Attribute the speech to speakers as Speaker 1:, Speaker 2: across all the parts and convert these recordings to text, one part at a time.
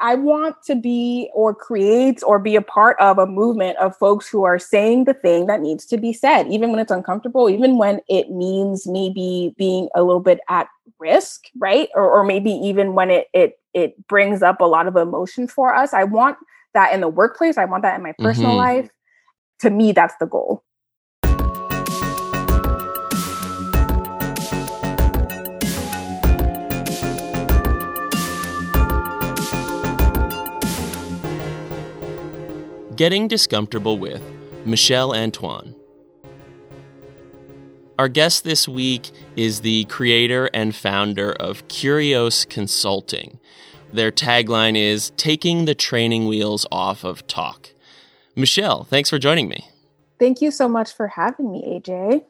Speaker 1: I want to be or create or be a part of a movement of folks who are saying the thing that needs to be said, even when it's uncomfortable, even when it means maybe being a little bit at risk, right? Or, or maybe even when it it it brings up a lot of emotion for us. I want that in the workplace. I want that in my personal mm-hmm. life. To me, that's the goal.
Speaker 2: Getting Discomfortable with Michelle Antoine. Our guest this week is the creator and founder of Curios Consulting. Their tagline is Taking the Training Wheels Off of Talk. Michelle, thanks for joining me.
Speaker 1: Thank you so much for having me, AJ.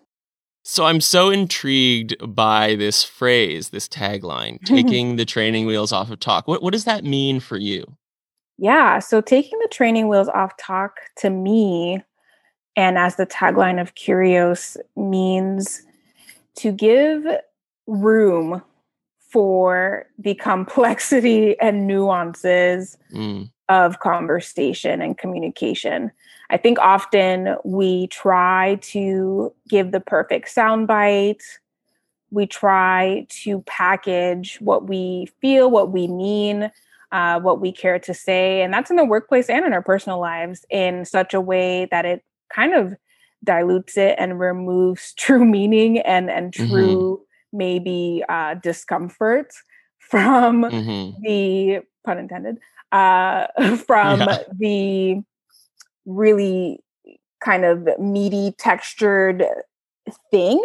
Speaker 2: So I'm so intrigued by this phrase, this tagline, taking the training wheels off of talk. What, what does that mean for you?
Speaker 1: Yeah. So taking the training wheels off talk to me, and as the tagline of Curios means to give room for the complexity and nuances mm. of conversation and communication. I think often we try to give the perfect soundbite. We try to package what we feel, what we mean, uh, what we care to say. And that's in the workplace and in our personal lives in such a way that it kind of dilutes it and removes true meaning and, and mm-hmm. true, mm-hmm. maybe uh, discomfort from mm-hmm. the pun intended, uh, from yeah. the really kind of meaty, textured thing.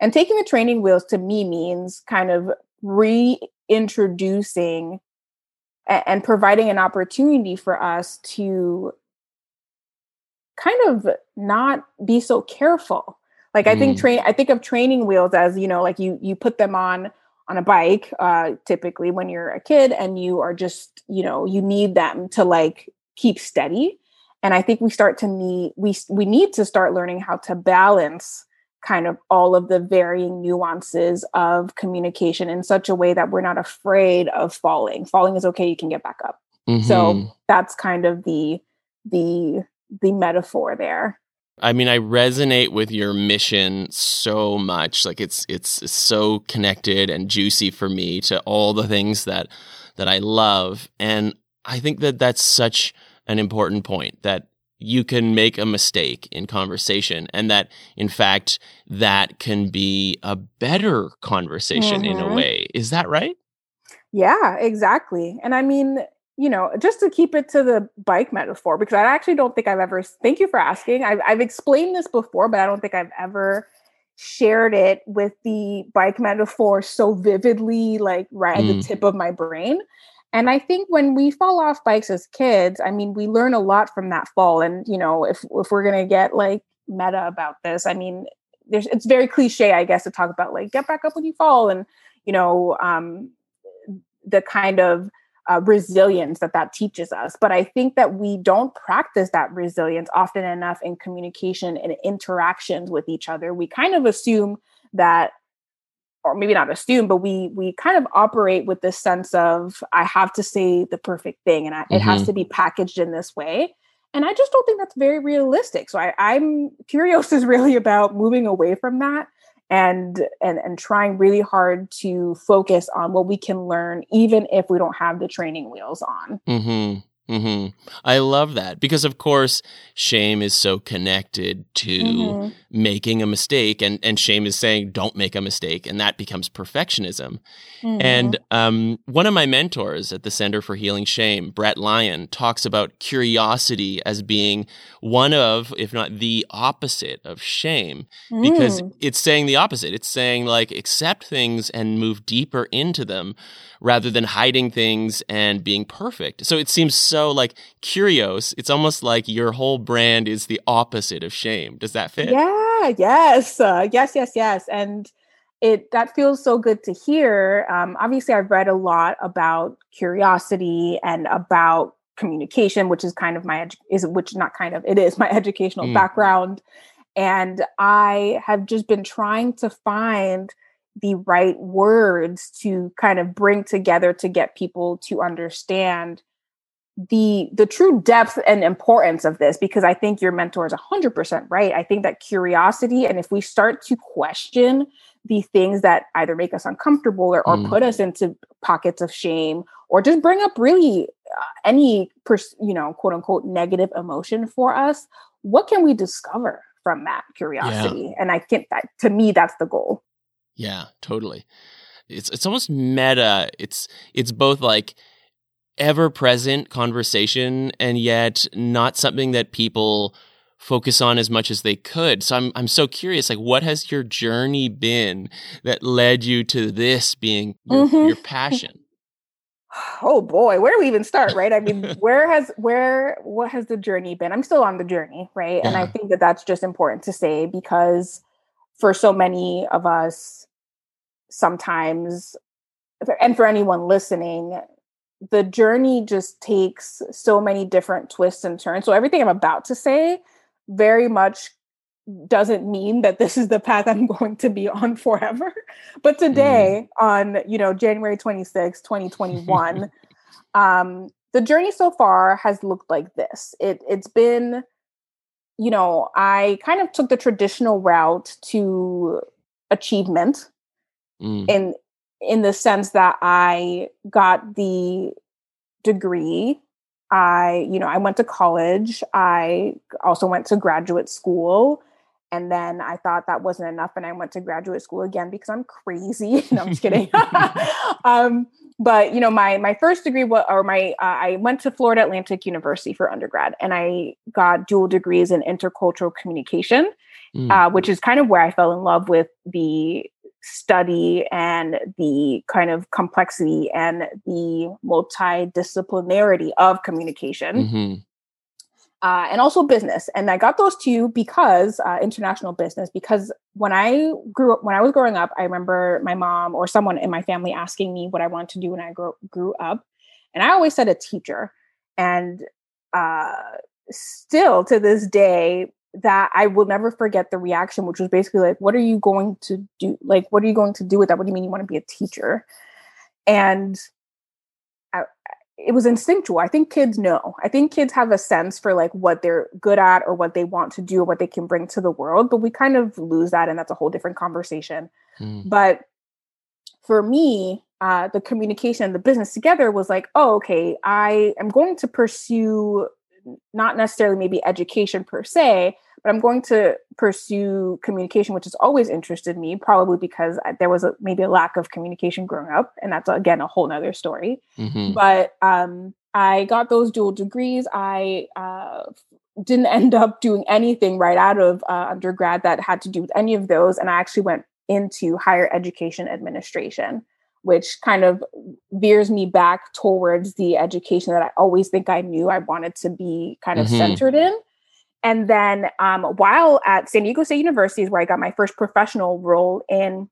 Speaker 1: And taking the training wheels to me means kind of reintroducing and providing an opportunity for us to kind of not be so careful like i think mm. train i think of training wheels as you know like you you put them on on a bike uh typically when you're a kid and you are just you know you need them to like keep steady and i think we start to need we we need to start learning how to balance kind of all of the varying nuances of communication in such a way that we're not afraid of falling. Falling is okay, you can get back up. Mm-hmm. So that's kind of the the the metaphor there.
Speaker 2: I mean, I resonate with your mission so much. Like it's it's so connected and juicy for me to all the things that that I love, and I think that that's such an important point that you can make a mistake in conversation and that in fact that can be a better conversation mm-hmm. in a mm-hmm. way is that right
Speaker 1: yeah exactly and i mean you know just to keep it to the bike metaphor because i actually don't think i've ever thank you for asking i've, I've explained this before but i don't think i've ever shared it with the bike metaphor so vividly like right mm. at the mm. tip of my brain and I think when we fall off bikes as kids, I mean, we learn a lot from that fall. And, you know, if if we're gonna get like meta about this, I mean, there's it's very cliche, I guess, to talk about like get back up when you fall and, you know, um the kind of uh, resilience that that teaches us. But I think that we don't practice that resilience often enough in communication and interactions with each other. We kind of assume that or maybe not assume, but we we kind of operate with this sense of I have to say the perfect thing, and I, mm-hmm. it has mm-hmm. to be packaged in this way. And I just don't think that's very realistic. So I, I'm curious is really about moving away from that and and and trying really hard to focus on what we can learn, even if we don't have the training wheels on.
Speaker 2: Mm-hmm. Mm-hmm. I love that because, of course, shame is so connected to mm-hmm. making a mistake, and and shame is saying don't make a mistake, and that becomes perfectionism. Mm-hmm. And um, one of my mentors at the Center for Healing Shame, Bret Lyon, talks about curiosity as being one of, if not the opposite of shame, because mm. it's saying the opposite. It's saying like accept things and move deeper into them rather than hiding things and being perfect. So it seems so like curious. It's almost like your whole brand is the opposite of shame. Does that fit?
Speaker 1: Yeah, yes. Uh, yes, yes, yes. And it that feels so good to hear. Um, obviously, I've read a lot about curiosity and about communication, which is kind of my edu- is which not kind of it is my educational mm. background, and I have just been trying to find the right words to kind of bring together to get people to understand the the true depth and importance of this because i think your mentor is 100% right. I think that curiosity and if we start to question the things that either make us uncomfortable or, or mm. put us into pockets of shame or just bring up really uh, any pers- you know quote unquote negative emotion for us what can we discover from that curiosity? Yeah. and i think that to me that's the goal.
Speaker 2: Yeah totally. It's it's almost meta. It's it's both like ever present conversation and yet not something that people focus on as much as they could. So I'm I'm so curious like what has your journey been that led you to this being your, mm-hmm. your passion?
Speaker 1: Oh boy, where do we even start, right? I mean, where has where what has the journey been? I'm still on the journey, right? Yeah. And I think that that's just important to say because for so many of us sometimes and for anyone listening, the journey just takes so many different twists and turns. So everything I'm about to say very much doesn't mean that this is the path I'm going to be on forever. But today, mm. on you know January 26, 2021, um, the journey so far has looked like this. It it's been, you know, I kind of took the traditional route to achievement mm. in in the sense that I got the degree. I, you know, I went to college. I also went to graduate school. And then I thought that wasn't enough. And I went to graduate school again because I'm crazy. no, I'm just kidding. um, but you know, my my first degree was, or my uh, I went to Florida Atlantic University for undergrad, and I got dual degrees in intercultural communication, mm. uh, which is kind of where I fell in love with the study and the kind of complexity and the multidisciplinarity of communication. Mm-hmm. Uh, and also business. And I got those two because uh, international business. Because when I grew up, when I was growing up, I remember my mom or someone in my family asking me what I wanted to do when I grew grew up, and I always said a teacher. And uh, still to this day, that I will never forget the reaction, which was basically like, What are you going to do? Like, what are you going to do with that? What do you mean you want to be a teacher? And I, it was instinctual. I think kids know. I think kids have a sense for like what they're good at or what they want to do or what they can bring to the world, but we kind of lose that. And that's a whole different conversation. Mm. But for me, uh, the communication, and the business together was like, oh, okay, I am going to pursue not necessarily maybe education per se, but I'm going to pursue communication, which has always interested me, probably because there was a, maybe a lack of communication growing up. And that's, again, a whole nother story. Mm-hmm. But um, I got those dual degrees. I uh, didn't end up doing anything right out of uh, undergrad that had to do with any of those. And I actually went into higher education administration which kind of veers me back towards the education that I always think I knew I wanted to be kind of mm-hmm. centered in. And then um, while at San Diego State University is where I got my first professional role in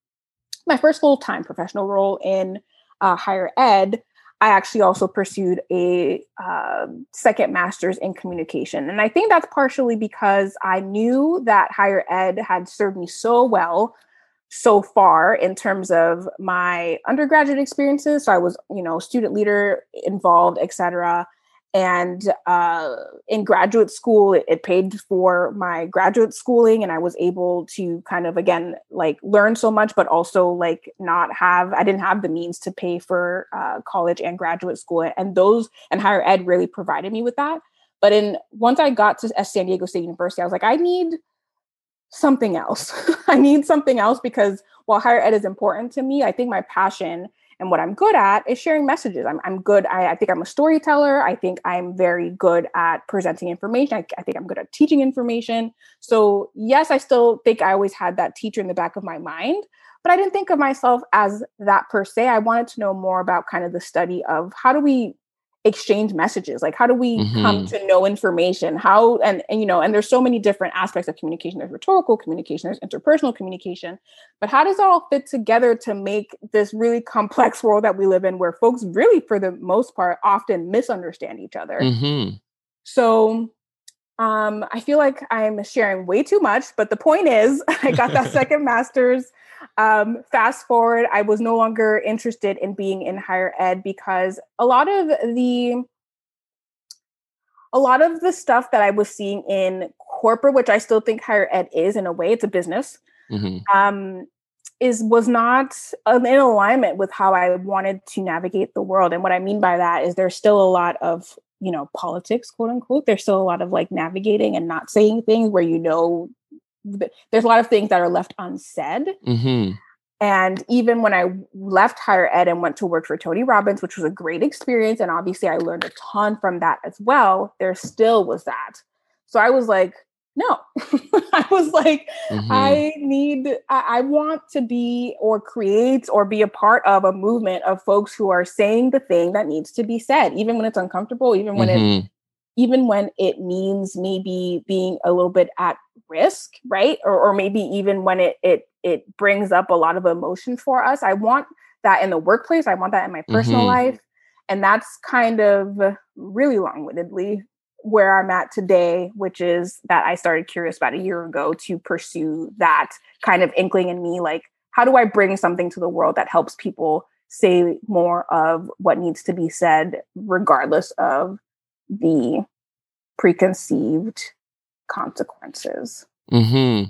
Speaker 1: my first full time professional role in uh, higher ed. I actually also pursued a uh, second master's in communication. And I think that's partially because I knew that higher ed had served me so well so far in terms of my undergraduate experiences. So I was, you know, student leader involved, etc. And uh, in graduate school, it, it, paid for my graduate schooling, and I was able to kind of again like learn so much, but also like not have I didn't have the means to pay for uh, college and graduate school, and those and higher ed really provided me with that. But in once I got to San Diego State University, I was like, I need something else. I need something else because while higher ed is important to me, I think my passion and what I'm good at is sharing messages. I'm, I'm good. I, I think I'm a storyteller. I think I'm very good at presenting information. I, I think I'm good at teaching information. So, yes, I still think I always had that teacher in the back of my mind, but I didn't think of myself as that per se. I wanted to know more about kind of the study of how do we exchange messages. Like how do we mm-hmm. come to know information? How and, and you know and there's so many different aspects of communication. There's rhetorical communication there's interpersonal communication. But how does it all fit together to make this really complex world that we live in where folks really for the most part often misunderstand each other? Mm-hmm. so um i feel like i'm sharing way too much but the point is i got that second master's um, fast forward, I was no longer interested in being in higher ed because a lot of the a lot of the stuff that I was seeing in corporate, which I still think higher ed is in a way, it's a business, mm-hmm. um, is was not in alignment with how I wanted to navigate the world. And what I mean by that is there's still a lot of you know politics, quote unquote. There's still a lot of like navigating and not saying things where you know there's a lot of things that are left unsaid. Mm-hmm. And even when I left higher ed and went to work for Tony Robbins, which was a great experience, and obviously I learned a ton from that as well, there still was that. So I was like, no, I was like, mm-hmm. I need, I, I, want to be or create or be a part of a movement of folks who are saying the thing that needs to be said, even when it's uncomfortable, even when mm-hmm. it, even when it means maybe being a little bit at risk, right? Or, or maybe even when it it it brings up a lot of emotion for us. I want that in the workplace. I want that in my personal mm-hmm. life. And that's kind of really long-windedly where I'm at today, which is that I started Curios about a year ago to pursue that kind of inkling in me like how do I bring something to the world that helps people say more of what needs to be said regardless of the preconceived consequences.
Speaker 2: Hmm.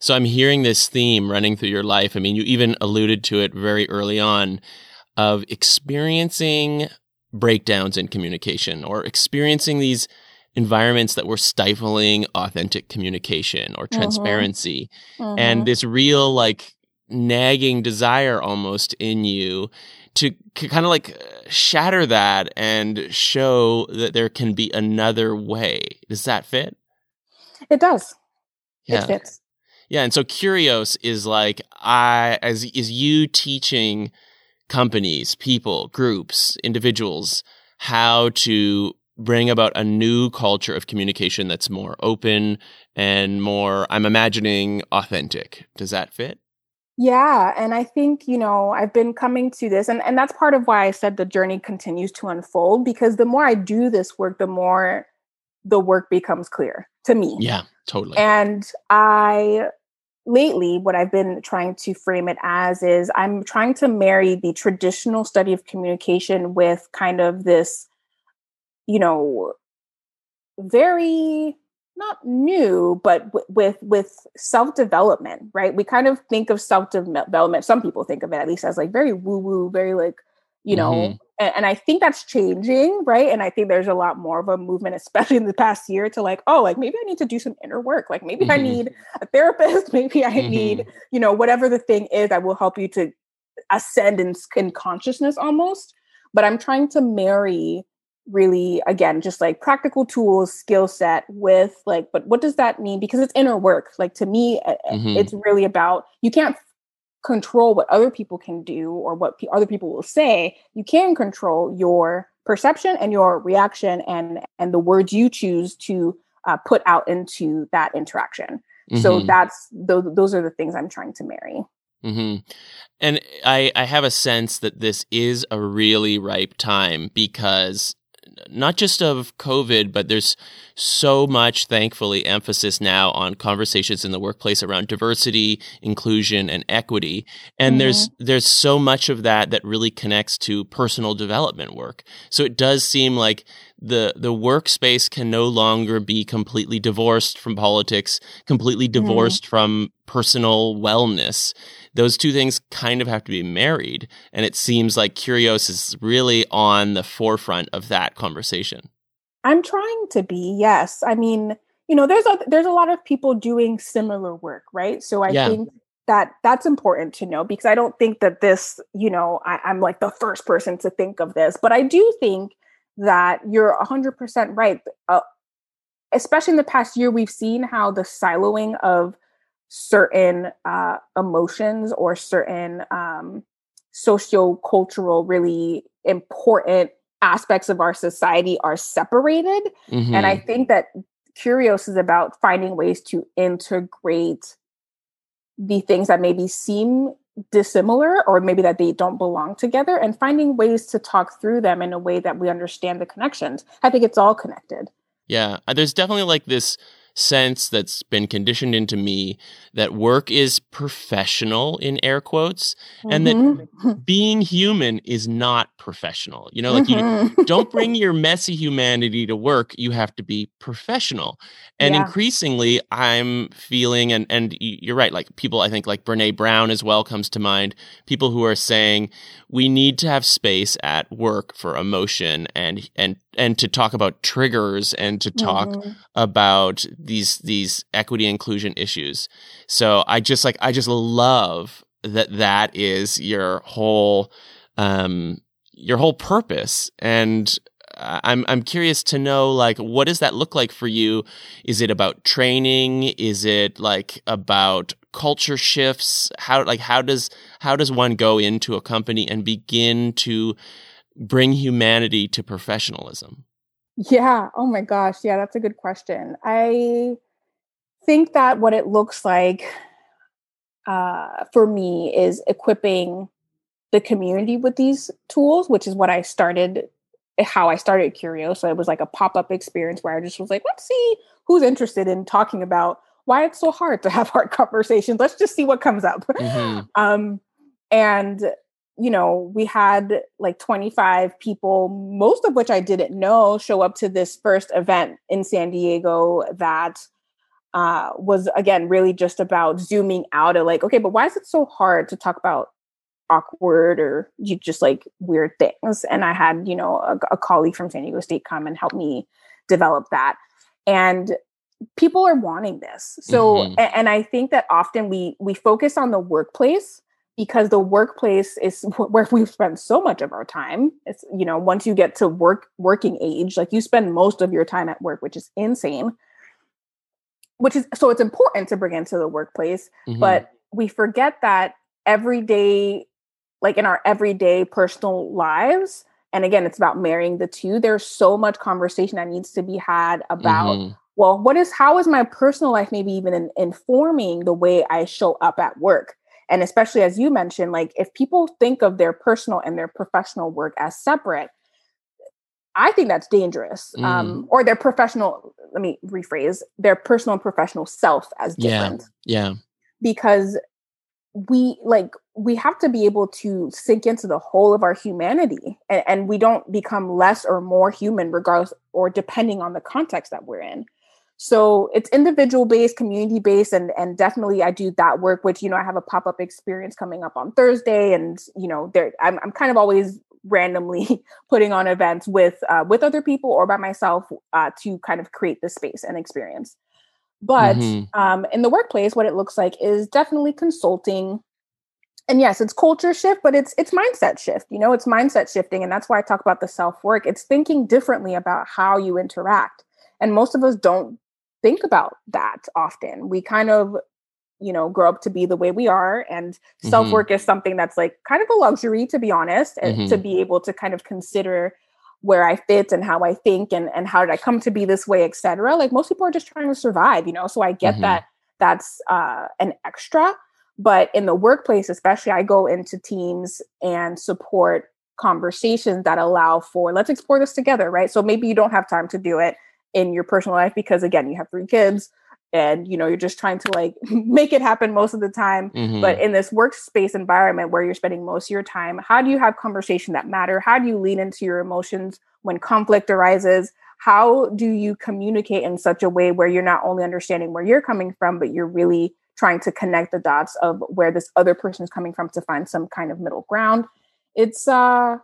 Speaker 2: So I'm hearing this theme running through your life. I mean, you even alluded to it very early on of experiencing breakdowns in communication or experiencing these environments that were stifling authentic communication or mm-hmm. transparency mm-hmm. and this real like nagging desire almost in you to kind of like shatter that and show that there can be another way. Does that fit?
Speaker 1: It does.
Speaker 2: Yeah.
Speaker 1: It fits.
Speaker 2: Yeah, and so Curios is like I as is you teaching companies, people, groups, individuals how to bring about a new culture of communication that's more open and more I'm imagining authentic. Does that fit?
Speaker 1: Yeah, and I think, you know, I've been coming to this and and that's part of why I said the journey continues to unfold because the more I do this work, the more the work becomes clear to me.
Speaker 2: Yeah, totally.
Speaker 1: And I lately what I've been trying to frame it as is I'm trying to marry the traditional study of communication with kind of this you know very not new but w- with with self development right we kind of think of self development some people think of it at least as like very woo woo very like you know mm-hmm. And, i think that's changing right and i think there's a lot more of a movement especially in the past year to like oh like maybe i need to do some inner work like maybe mm-hmm. i need a therapist maybe i mm-hmm. need you know whatever the thing is that will help you to ascend in, in consciousness almost but i'm trying to marry really again just like practical tools skill set with like but what does that mean because it's inner work like to me mm-hmm. it's really about you can't control what other people can do or what p- other people will say you can control your perception and your reaction and and the words you choose to uh, put out into that interaction mm-hmm. so that's those those are the things i'm trying to marry
Speaker 2: mm-hmm. and i i have a sense that this is a really ripe time because not just of COVID, but there's so much, thankfully, emphasis now on conversations in the workplace around diversity, inclusion, and equity. And mm-hmm. there's there's so much of that that really connects to personal development work. So it does seem like the the workspace can no longer be completely divorced from politics, completely mm-hmm. divorced mm. from personal wellness. Those two things kind of have to be married, and it seems like Curios is really on the forefront of that conversation.
Speaker 1: I'm trying to be. Yes, I mean, you know, there's a there's a lot of people doing similar work, right? So I yeah. think that that's important to know because I don't think that this, you know, I, I'm like the first person to think of this, but I do think that you're 100% right. Uh, especially in the past year, we've seen how the siloing of certain uh, emotions or certain um, socio-cultural, really important aspects of our society are separated. Mm-hmm. And I mm-hmm. think that Curios is about finding ways to integrate the things that maybe seem dissimilar or maybe that they don't belong together and finding ways to talk through them in a way that we understand the connections. I think it's all connected.
Speaker 2: Yeah, uh, there's definitely like this sense that's been conditioned into me that work is professional in air quotes mm-hmm. and that mm-hmm. being human is not professional. You know, like mm-hmm. you don't bring your messy humanity to work, you have to be professional. And yeah. increasingly I'm feeling and and you're right, like people I think like Brené Brown as well comes to mind, people who are saying we need to have space at work for emotion and and and to talk about triggers and to talk mm-hmm. about these these equity inclusion issues. So I just like I just love that that is your whole um your whole purpose and I'm I'm curious to know like what does that look like for you? Is it about training? Is it like about culture shifts? How like how does how does one go into a company and begin to bring humanity to professionalism?
Speaker 1: Yeah. Oh my gosh. Yeah, that's a good question. I think that what it looks like uh, for me is equipping the community with these tools, which is what I started, how I started Curio. So it was like a pop up experience where I just was like, let's see who's interested in talking about why it's so hard to have hard conversations. Let's just see what comes up. Mm-hmm. Um, and you know, we had like 25 people, most of which I didn't know, show up to this first event in San Diego that uh, was, again, really just about zooming out of like, okay, but why is it so hard to talk about awkward or you just like weird things? And I had, you know, a, a colleague from San Diego State come and help me develop that. And people are wanting this. So, mm-hmm. and, and I think that often we we focus on the workplace because the workplace is where we've spent so much of our time it's you know once you get to work working age like you spend most of your time at work which is insane which is so it's important to bring into the workplace mm-hmm. but we forget that every day like in our everyday personal lives and again it's about marrying the two there's so much conversation that needs to be had about mm-hmm. well what is how is my personal life maybe even in, informing the way i show up at work and especially as you mentioned like if people think of their personal and their professional work as separate i think that's dangerous um, mm. um, or their professional let me rephrase their personal and professional self as different.
Speaker 2: yeah yeah.
Speaker 1: Because we like we have to be able to sink into the whole of our humanity and, and we don't become less or more human regardless or depending on the context that we're in so it's individual based, community based, and and definitely I do that work. Which you know I have a pop up experience coming up on Thursday, and you know there I'm I'm kind of always randomly putting on events with uh, with other people or by myself uh, to kind of create the space and experience. But mm-hmm. um, in the workplace, what it looks like is definitely consulting. And yes, it's culture shift, but it's it's mindset shift. You know, it's mindset shifting, and that's why I talk about the self work. It's thinking differently about how you interact and most of us don't think about that often. We kind of, you know, grow up to be the way we are. And mm-hmm. self work is something that's like kind of a luxury, to be honest, and mm-hmm. to be able to kind of consider where I fit and how I think and, and how did I come to be this way, etc. Like most people are just trying to survive, you know. So I get mm-hmm. that that's uh, an extra. But in the workplace, especially, I go into teams and support conversations that allow for let's explore this together, right? So maybe you don't have time to do it in your personal life because again you have three kids and you know you're just trying to like make it happen most of the time. Mm-hmm. but in this workspace environment where you're spending most of your time how do you have conversation that matter? How do you lean into your emotions when conflict arises? How do you communicate in such a way where you're not only understanding where you're coming from but you're really trying to connect the dots of where this other person is coming from to find some kind of middle ground? It's uh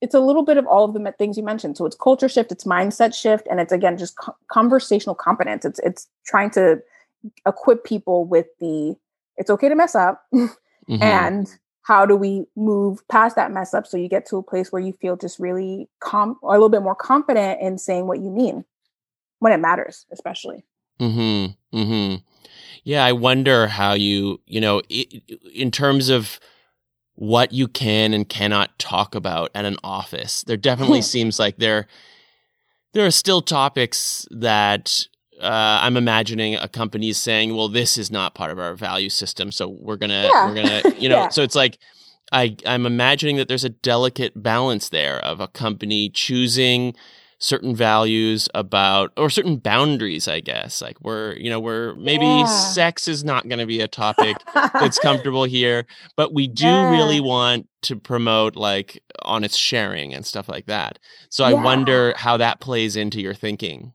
Speaker 1: it's a little bit of all of the things you mentioned. So it's culture shift, it's mindset shift, and it's again just co- conversational competence. It's it's trying to equip people with the it's okay to mess up, mm-hmm. and how do we move past that mess up so you get to a place where you feel just really com or a little bit more confident in saying what you mean when it matters, especially.
Speaker 2: Hmm. Hmm. Yeah, I wonder how you you know in terms of what you can and cannot talk about at an office. There definitely seems like there there are still topics that uh, I'm imagining a company is saying, "Well, this is not part of our value system, so we're gonna yeah. we're gonna you know." yeah. So it's like I I'm imagining that there's a delicate balance there of a company choosing certain values about or certain boundaries i guess like we're you know we're maybe yeah. sex is not going to be a topic that's comfortable here but we do yeah. really want to promote like honest sharing and stuff like that so i wonder how that plays into your thinking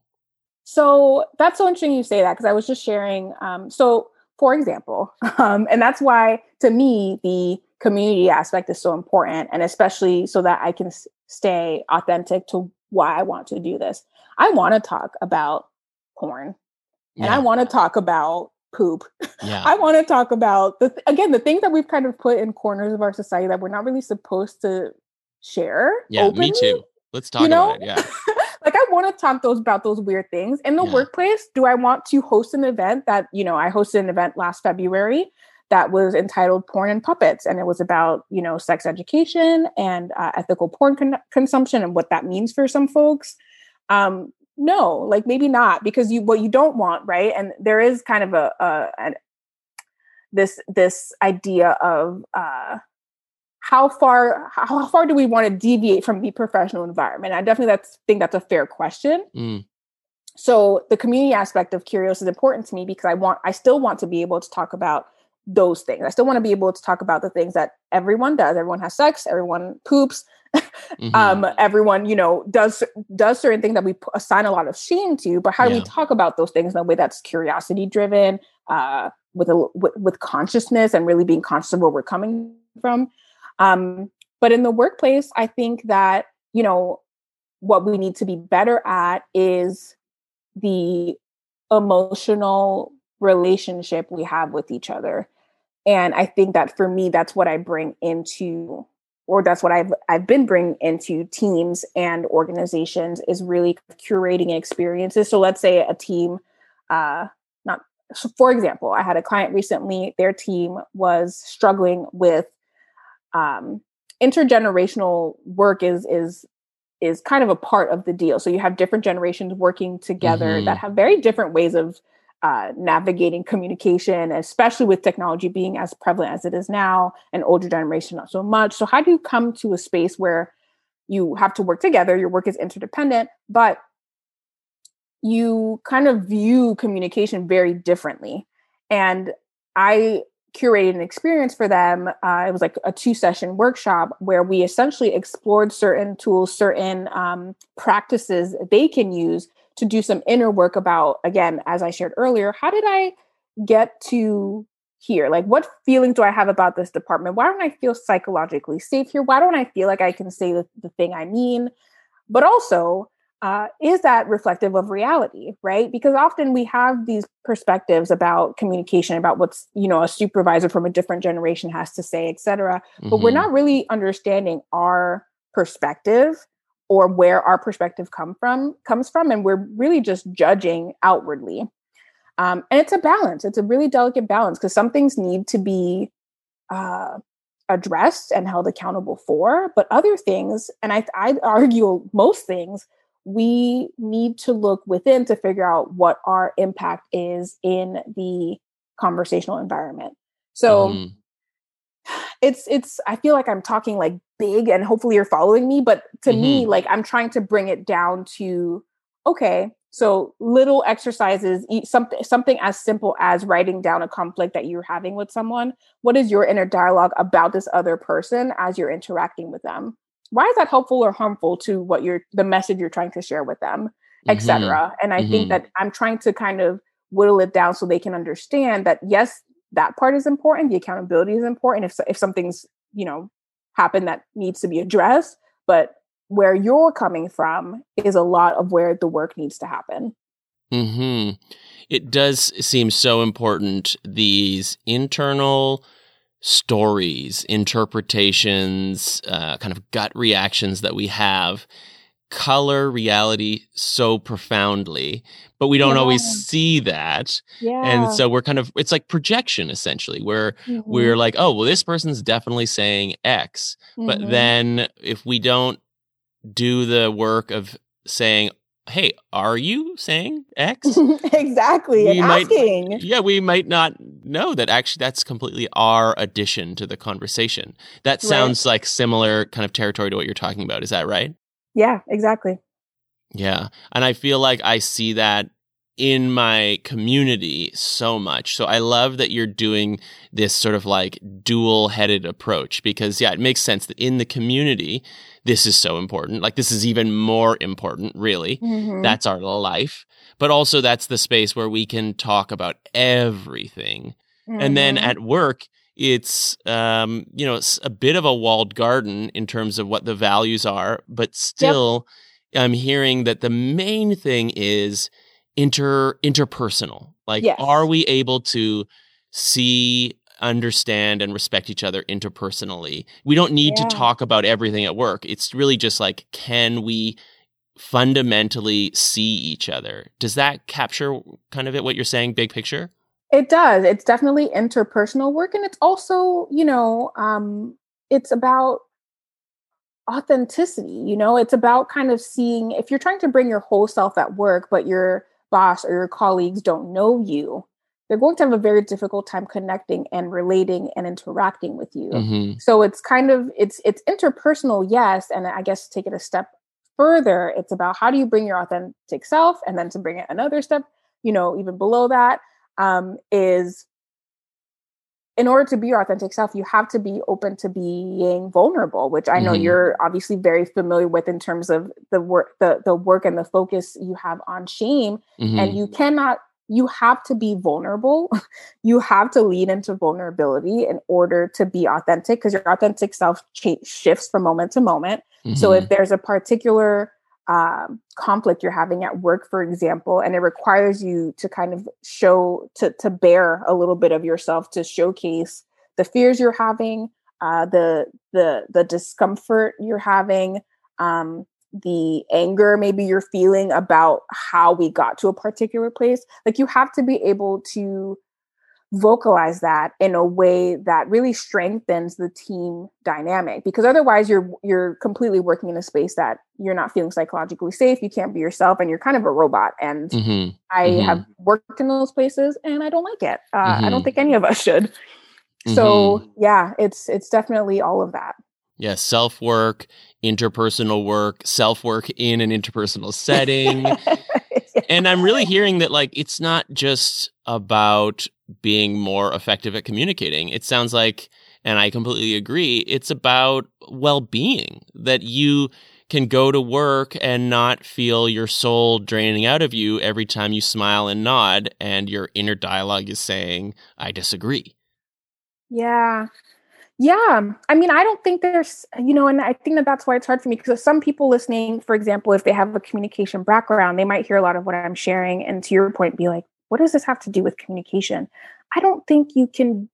Speaker 1: so that's so interesting you say that because i was just sharing um, so for example um, and that's why to me the community aspect is so important and especially so that i can s- stay authentic to why I want to do this. I want to talk about porn yeah. and I want to talk about poop. Yeah. I want to talk about the th- again the things that we've kind of put in corners of our society that we're not really supposed to share.
Speaker 2: Yeah, openly. me too. Let's talk you know? about it. Yeah.
Speaker 1: like I want to talk those about those weird things in the yeah. workplace. Do I want to host an event that you know I hosted an event last February that was entitled Porn and Puppets. And it was about, you know, sex education and uh, ethical porn con- consumption and what that means for some folks. Um, no, like maybe not because you, what you don't want, right? And there is kind of a, a, a this, this idea of, uh, how far how far do we want to deviate from the professional environment? I definitely that's think that's a fair question. Mm. So the community aspect of Curios is important to me because I want I still want to be able to talk about those things. I still want to be able to talk about the things that everyone does. Everyone has sex, everyone poops. mm-hmm. um, everyone, you know, does does certain things that we assign a lot of shame to, but how do we talk about those things in a way that's curiosity driven, uh, with a with, with consciousness and really being conscious of where we're coming from. Um, but in the workplace, I think that, you know, what we need to be better at is the emotional relationship we have with each other. And I think that for me, that's what I bring into, or that's what I've I've been bringing into teams and organizations is really curating experiences. So let's say a team, uh, not so for example, I had a client recently. Their team was struggling with um, intergenerational work. Is is is kind of a part of the deal. So you have different generations working together mm-hmm. that have very different ways of uh, navigating communication, especially with technology being as prevalent as it is now, and older generation not so much. So, how do you come to a space where you have to work together? Your work is interdependent, but you kind of view communication very differently. And I curated an experience for them. Uh, it was like a two session workshop where we essentially explored certain tools, certain um, practices they can use to do some inner work about, again, as I shared earlier, how did I get to here? Like, what feelings do I have about this department? Why don't I feel psychologically safe here? Why don't I feel like I can say the, the thing I mean? But also, uh, is that reflective of reality right because often we have these perspectives about communication about what's you know a supervisor from a different generation has to say et cetera mm-hmm. but we're mm-hmm. not really understanding our perspective or where our perspective come from comes from and we're really just judging outwardly um, and it's a balance it's a really delicate balance because some things need to be uh, addressed and held accountable for but other things and I, i'd argue most things we need to look within to figure out what our impact is in the conversational environment. So mm. It's it's I feel like I'm talking like big and hopefully you're following me, but to mm-hmm. me like I'm trying to bring it down to okay, so little exercises, something something as simple as writing down a conflict that you're having with someone. What is your inner dialogue about this other person as you're interacting with them? why is that helpful or harmful to what you're the message you're trying to share with them etc mm-hmm. and i mm-hmm. think that i'm trying to kind of whittle it down so they can understand that yes that part is important the accountability is important if if something's you know happened that needs to be addressed but where you're coming from is a lot of where the work needs to happen.
Speaker 2: Hmm it does seem so important these internal stories, interpretations, uh, kind of gut reactions that we have color reality so profoundly, but we don't yeah. always see that. Yeah. And so we're kind of, it's like projection essentially, where mm-hmm. we're like, oh, well, this person's definitely saying X. Mm-hmm. But then if we don't do the work of saying, hey, are you saying X?
Speaker 1: exactly. We and
Speaker 2: might,
Speaker 1: asking.
Speaker 2: Yeah, we might not know that actually that's completely our addition to the conversation. That sounds right. like similar kind of territory to what you're talking about. Is that right?
Speaker 1: Yeah, exactly.
Speaker 2: Yeah. And I feel like I see that in my community so much. So I love that you're doing this sort of like dual headed approach because, yeah, it makes sense that in the community, this is so important. Like, this is even more important, really. Mm-hmm. That's our life. But also, that's the space where we can talk about everything. Mm-hmm. And then mm-hmm. at work, it's um, you know it's a bit of a walled garden in terms of what the values are, but still, yep. I'm hearing that the main thing is inter interpersonal. Like, yes. are we able to see, understand, and respect each other interpersonally? We don't need yeah. to talk about everything at work. It's really just like, can we fundamentally see each other? Does that capture kind of it? What you're saying, big picture?
Speaker 1: It does. It's definitely interpersonal work, and it's also, you know, um, it's about authenticity you know it's about kind of seeing if you're trying to bring your whole self at work but you're boss or your colleagues don't know you, they're going to have a very difficult time connecting and relating and interacting with you. Mm-hmm. So it's kind of it's it's interpersonal, yes, and I guess take it a step further, it's about how do you bring your authentic self, and then to bring it another step, you know, even below that um, is in order to be your authentic self, you have to be open to being vulnerable, which I know mm-hmm. you're obviously very familiar with in terms of the work, the the work and the focus you have on shame. Mm-hmm. And you cannot, you have to be vulnerable. you have to lean into vulnerability in order to be authentic because your authentic self ch- shifts from moment to moment. Mm-hmm. So if there's a particular um, conflict you're having at work, for example, and it requires you to kind of show to to bear a little bit of yourself to showcase the fears you're having, uh, the the the discomfort you're having, um, the anger maybe you're feeling about how we got to a particular place. Like you have to be able to vocalize that in a way that really strengthens the team dynamic because otherwise you're you're completely working in a space that you're not feeling psychologically safe you can't be yourself and you're kind of a robot and mm-hmm. i mm-hmm. have worked in those places and i don't like it uh, mm-hmm. i don't mm-hmm. think any of us should so mm-hmm. yeah it's it's definitely all of that
Speaker 2: yeah self work interpersonal work self work in an interpersonal setting and i'm really hearing that like it's not just about being more effective at communicating. It sounds like, and I completely agree, it's about well being that you can go to work and not feel your soul draining out of you every time you smile and nod and your inner dialogue is saying, I disagree.
Speaker 1: Yeah. Yeah. I mean, I don't think there's, you know, and I think that that's why it's hard for me because some people listening, for example, if they have a communication background, they might hear a lot of what I'm sharing and to your point be like, what does this have to do with communication? I don't think you can,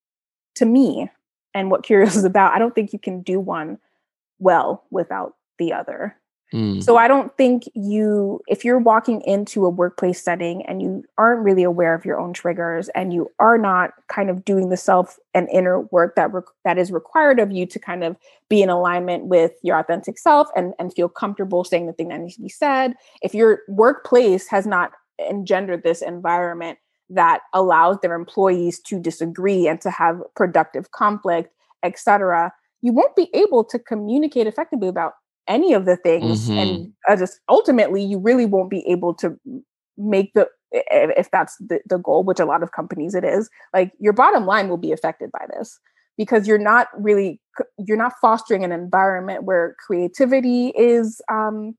Speaker 1: to me, and what Curios is about, I don't think you can do one well without the other. Mm. So I don't think you, if you're walking into a workplace setting and you aren't really aware of your own triggers and you are not kind of doing the self and inner work that re- that is required of you to kind of be in alignment with your authentic self and and feel comfortable saying the thing that needs to be said, if your workplace has not engendered this environment that allows their employees to disagree and to have productive conflict, etc., you won't be able to communicate effectively about any of the things, mm-hmm. and uh, just ultimately, you really won't be able to make the if that's the, the goal, which a lot of companies it is, like your bottom line will be affected by this because you're not really you're not fostering an environment where creativity is um,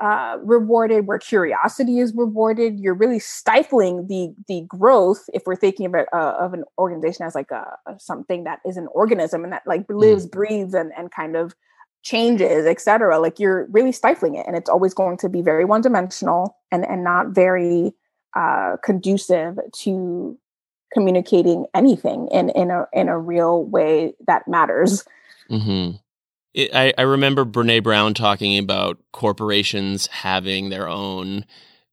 Speaker 1: uh, rewarded, where curiosity is rewarded. You're really stifling the the growth if we're thinking about uh, of an organization as like a, something that is an organism and that like mm. lives, breathes, and and kind of changes, etc. Like you're really stifling it, and it's always going to be very one dimensional and and not very uh, conducive to communicating anything in in a in a real way that matters.
Speaker 2: Mm-hmm. It, I, I remember Brené Brown talking about corporations having their own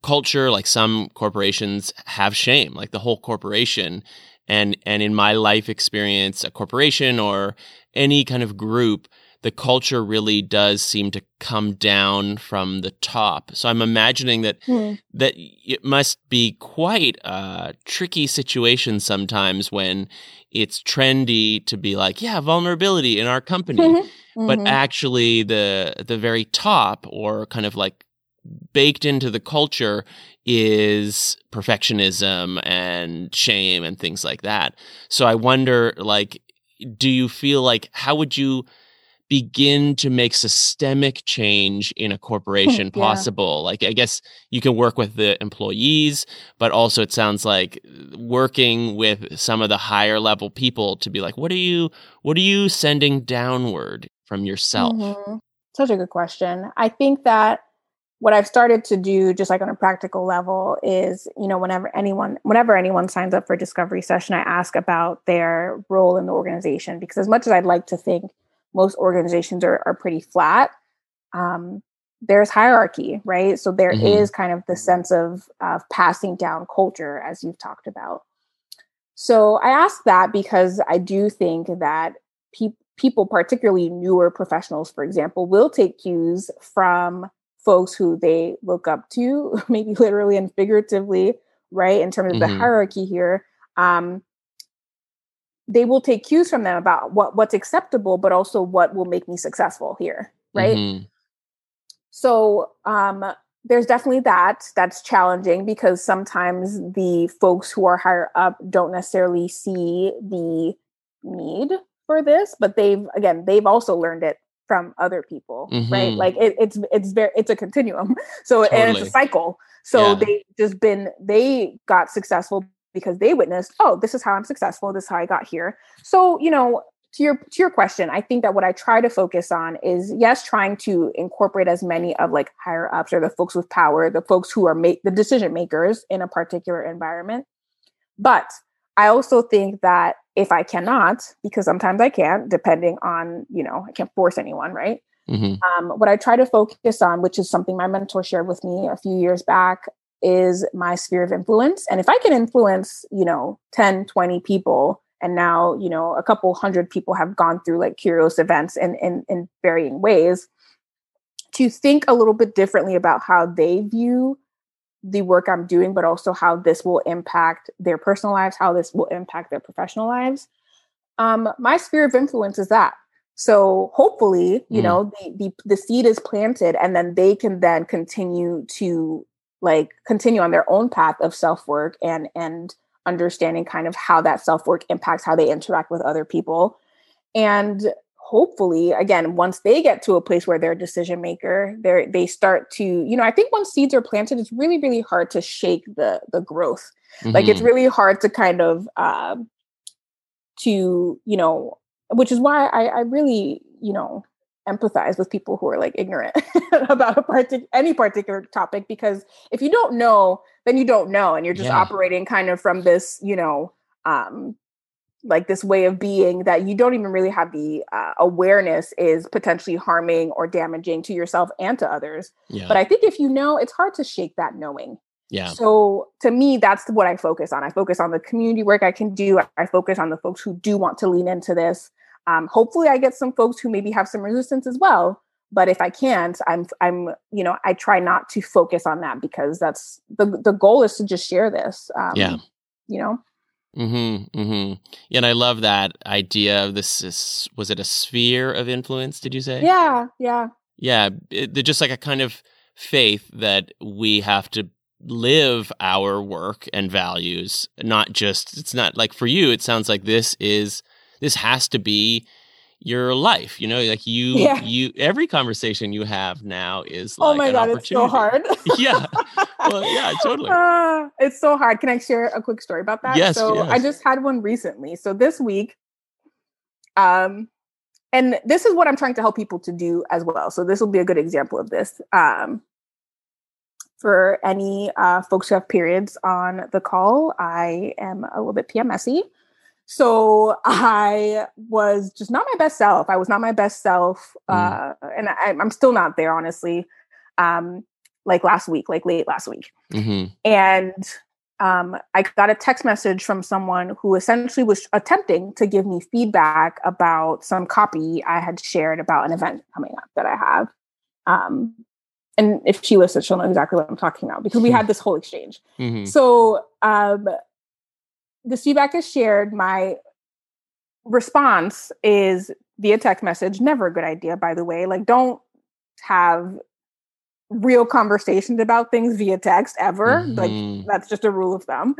Speaker 2: culture. Like some corporations have shame, like the whole corporation. And and in my life experience, a corporation or any kind of group the culture really does seem to come down from the top. So I'm imagining that mm. that it must be quite a tricky situation sometimes when it's trendy to be like, yeah, vulnerability in our company, mm-hmm. but mm-hmm. actually the the very top or kind of like baked into the culture is perfectionism and shame and things like that. So I wonder, like, do you feel like how would you begin to make systemic change in a corporation yeah. possible? Like, I guess you can work with the employees, but also it sounds like working with some of the higher level people to be like, what are you, what are you sending downward from yourself? Mm-hmm.
Speaker 1: Such a good question. I think that what I've started to do, just like on a practical level, is you know whenever anyone whenever anyone signs up for a discovery session, I ask about their role in the organization because as much as I'd like to think most organizations are are pretty flat, um, there's hierarchy, right? So there mm-hmm. is kind of the sense of of passing down culture as you've talked about. So I ask that because I do think that pe- people, particularly newer professionals, for example, will take cues from folks who they look up to, maybe literally and figuratively, right? In terms of mm-hmm. the hierarchy here. Um, they will take cues from them about what what's acceptable, but also what will make me successful here, right? Mm-hmm. So um, there's definitely that that's challenging because sometimes the folks who are higher up don't necessarily see the need for this, but they've again they've also learned it from other people mm-hmm. right like it, it's it's very it's a continuum so totally. and it's a cycle so yeah. they just been they got successful because they witnessed oh this is how i'm successful this is how i got here so you know to your to your question i think that what i try to focus on is yes trying to incorporate as many of like higher ups or the folks with power the folks who are make the decision makers in a particular environment but I also think that if I cannot, because sometimes I can't, depending on, you know, I can't force anyone, right? Mm-hmm. Um, what I try to focus on, which is something my mentor shared with me a few years back, is my sphere of influence. And if I can influence, you know, 10, 20 people, and now, you know, a couple hundred people have gone through like Curios events in, in, in varying ways, to think a little bit differently about how they view the work I'm doing, but also how this will impact their personal lives, how this will impact their professional lives. Um, my sphere of influence is that. So hopefully, you mm. know, the, the the seed is planted, and then they can then continue to like continue on their own path of self work and and understanding kind of how that self work impacts how they interact with other people. And hopefully again once they get to a place where they're a decision maker they they start to you know i think once seeds are planted it's really really hard to shake the the growth mm-hmm. like it's mm-hmm. really hard to kind of uh, to you know which is why i i really you know empathize with people who are like ignorant about a part any particular topic because if you don't know then you don't know and you're just yeah. operating kind of from this you know um like this way of being that you don't even really have the uh, awareness is potentially harming or damaging to yourself and to others. Yeah. But I think if you know, it's hard to shake that knowing.
Speaker 2: Yeah.
Speaker 1: So to me, that's what I focus on. I focus on the community work I can do. I focus on the folks who do want to lean into this. Um, hopefully, I get some folks who maybe have some resistance as well. But if I can't, I'm I'm you know I try not to focus on that because that's the the goal is to just share this. Um,
Speaker 2: yeah.
Speaker 1: You know.
Speaker 2: Mm-hmm. Mm-hmm. Yeah, and I love that idea of this. Is, was it a sphere of influence? Did you say?
Speaker 1: Yeah. Yeah.
Speaker 2: Yeah. It, just like a kind of faith that we have to live our work and values, not just. It's not like for you. It sounds like this is this has to be your life. You know, like you, yeah. you, every conversation you have now is like,
Speaker 1: oh my god, it's so hard.
Speaker 2: yeah, well, yeah, totally. Uh,
Speaker 1: it's so hard. Can I share a quick story about that?
Speaker 2: Yes.
Speaker 1: So
Speaker 2: yes.
Speaker 1: I just had one recently. So this week, um, and this is what I'm trying to help people to do as well. So this will be a good example of this. Um, for any uh, folks who have periods on the call, I am a little bit PMSy. So I was just not my best self. I was not my best self. Mm. Uh, and I, am still not there, honestly. Um, like last week, like late last week. Mm-hmm. And um, I got a text message from someone who essentially was attempting to give me feedback about some copy I had shared about an event coming up that I have. Um, and if she listens, she'll know exactly what I'm talking about because we had this whole exchange. Mm-hmm. So um, the feedback is shared. My response is via text message. Never a good idea, by the way. Like, don't have real conversations about things via text ever.
Speaker 2: Mhm.
Speaker 1: Like that's just a rule of thumb.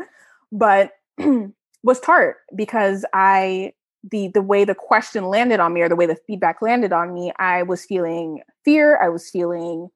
Speaker 1: But was tart because I the the way the question landed on me or the way the feedback landed on me, I was feeling fear, I was feeling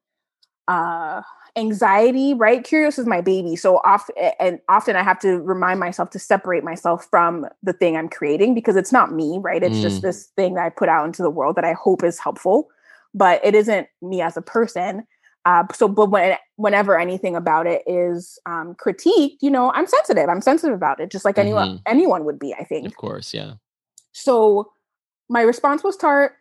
Speaker 1: uh anxiety, right? Curios is my baby. So often and often I have to remind myself to separate myself from the thing I'm creating because it's not me, right? It's just
Speaker 2: Mm.
Speaker 1: this thing that I put out into the world that I hope is helpful, but it isn't me as a person. Uh, so, but when whenever anything about it is um, critiqued, you know, I'm sensitive. I'm sensitive about it, just like anyone
Speaker 2: Mhm.
Speaker 1: anyone would be. I think.
Speaker 2: Of course, yeah.
Speaker 1: So my response was tart.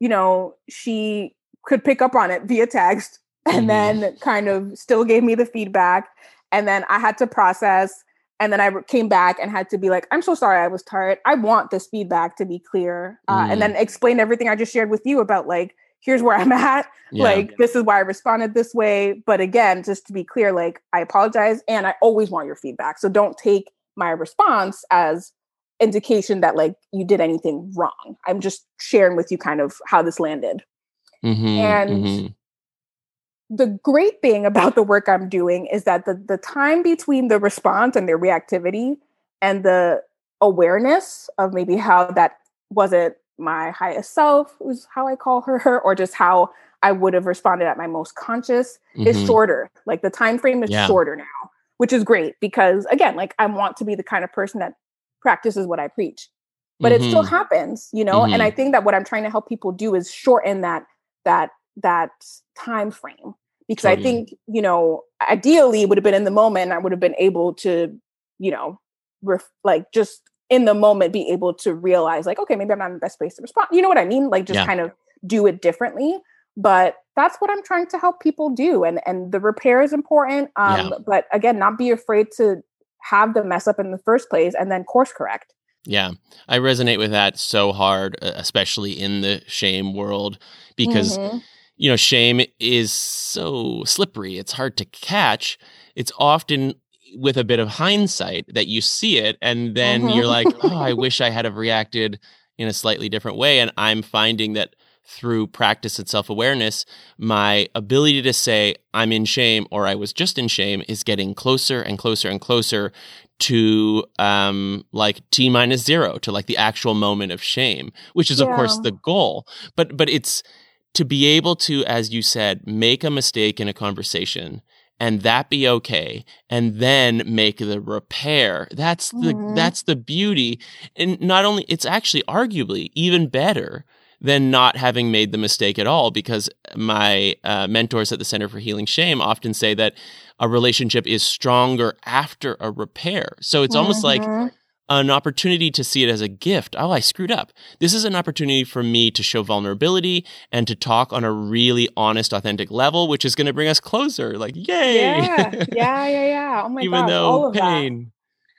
Speaker 1: You know, she could pick up on it via text and
Speaker 2: Mhm.
Speaker 1: then kind of still gave me the feedback. And then I had to process. And then I came back and had to be like, I'm so sorry I was tired. I want this feedback to be clear. Uh,
Speaker 2: Mm.
Speaker 1: And then explain everything I just shared with you about like, here's where I'm at.
Speaker 2: Yeah.
Speaker 1: Like, this is why I responded this way. But again, just to be clear, like, I apologize and I always want your feedback. So don't take my response as indication that like you did anything wrong. I'm just sharing with you kind of how this landed.
Speaker 2: Mhm,
Speaker 1: and-
Speaker 2: mhm.
Speaker 1: The great thing about the work I'm doing is that the the time between the response and the reactivity and the awareness of maybe how that wasn't my highest self was how I call her or just how I would have responded at my most conscious is
Speaker 2: Mhm.
Speaker 1: shorter. Like the time frame is
Speaker 2: Yeah.
Speaker 1: shorter now, which is great because again, like I want to be the kind of person that practices what I preach. But it still
Speaker 2: Mhm.
Speaker 1: happens, you know? And I think that what I'm trying to help people do is shorten that that that time frame. Because I think, you know, ideally it would have been in the moment, I would have been able to, you know, ref- like just in the moment be able to realize like, okay, maybe I'm not in the best place to respond. You know what I mean? Like just
Speaker 2: Yeah.
Speaker 1: kind of do it differently but that's what i'm trying to help people do and and the repair is important um
Speaker 2: Yeah.
Speaker 1: but again not be afraid to have the mess up in the first place and then course correct
Speaker 2: Yeah, I resonate with that so hard, especially in the shame world, because
Speaker 1: Mhm.
Speaker 2: You know shame is so slippery. It's hard to catch. It's often with a bit of hindsight that you see it, and then
Speaker 1: Mhm.
Speaker 2: you're like, "Oh, I wish I had have reacted in a slightly different way." And I'm finding that through practice and self awareness, my ability to say I'm in shame or I was just in shame is getting closer and closer and closer to um like t minus zero to like the actual moment of shame which is of course the goal but but it's to be able to as you said make a mistake in a conversation and that be okay and then make the repair that's the
Speaker 1: Mhm.
Speaker 2: that's the beauty and not only it's actually arguably even better than not having made the mistake at all because my uh, mentors at the center for healing shame often say that a relationship is stronger after a repair so it's almost like
Speaker 1: Mhm.
Speaker 2: An opportunity to see it as a gift. Oh, I screwed up. This is an opportunity for me to show vulnerability and to talk on a really honest, authentic level, which is going to bring us closer. Like, yay!
Speaker 1: yeah yeah yeah yeah oh my
Speaker 2: Even
Speaker 1: all
Speaker 2: though
Speaker 1: of
Speaker 2: pain.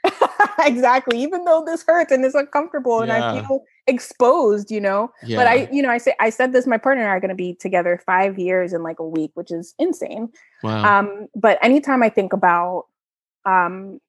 Speaker 1: that exactly even though this hurts and it's uncomfortable and i feel exposed you know
Speaker 2: Yeah.
Speaker 1: but i you know i say i said this my partner and i are going to be together five years in like a week which is insane
Speaker 2: wow.
Speaker 1: um but anytime i think about um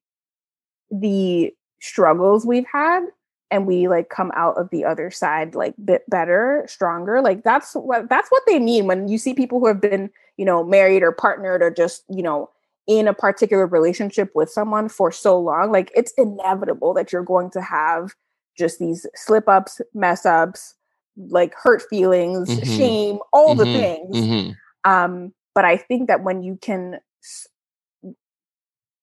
Speaker 1: the struggles we've had and we like come out of the other side like bit better stronger like that's what that's what they mean when you see people who have been you know married or partnered or just you know in a particular relationship with someone for so long like it's inevitable that you're going to have just these slip ups mess ups like hurt feelings
Speaker 2: Mhm.
Speaker 1: shame all the
Speaker 2: Mhm.
Speaker 1: things
Speaker 2: Mhm.
Speaker 1: um but i think that when you can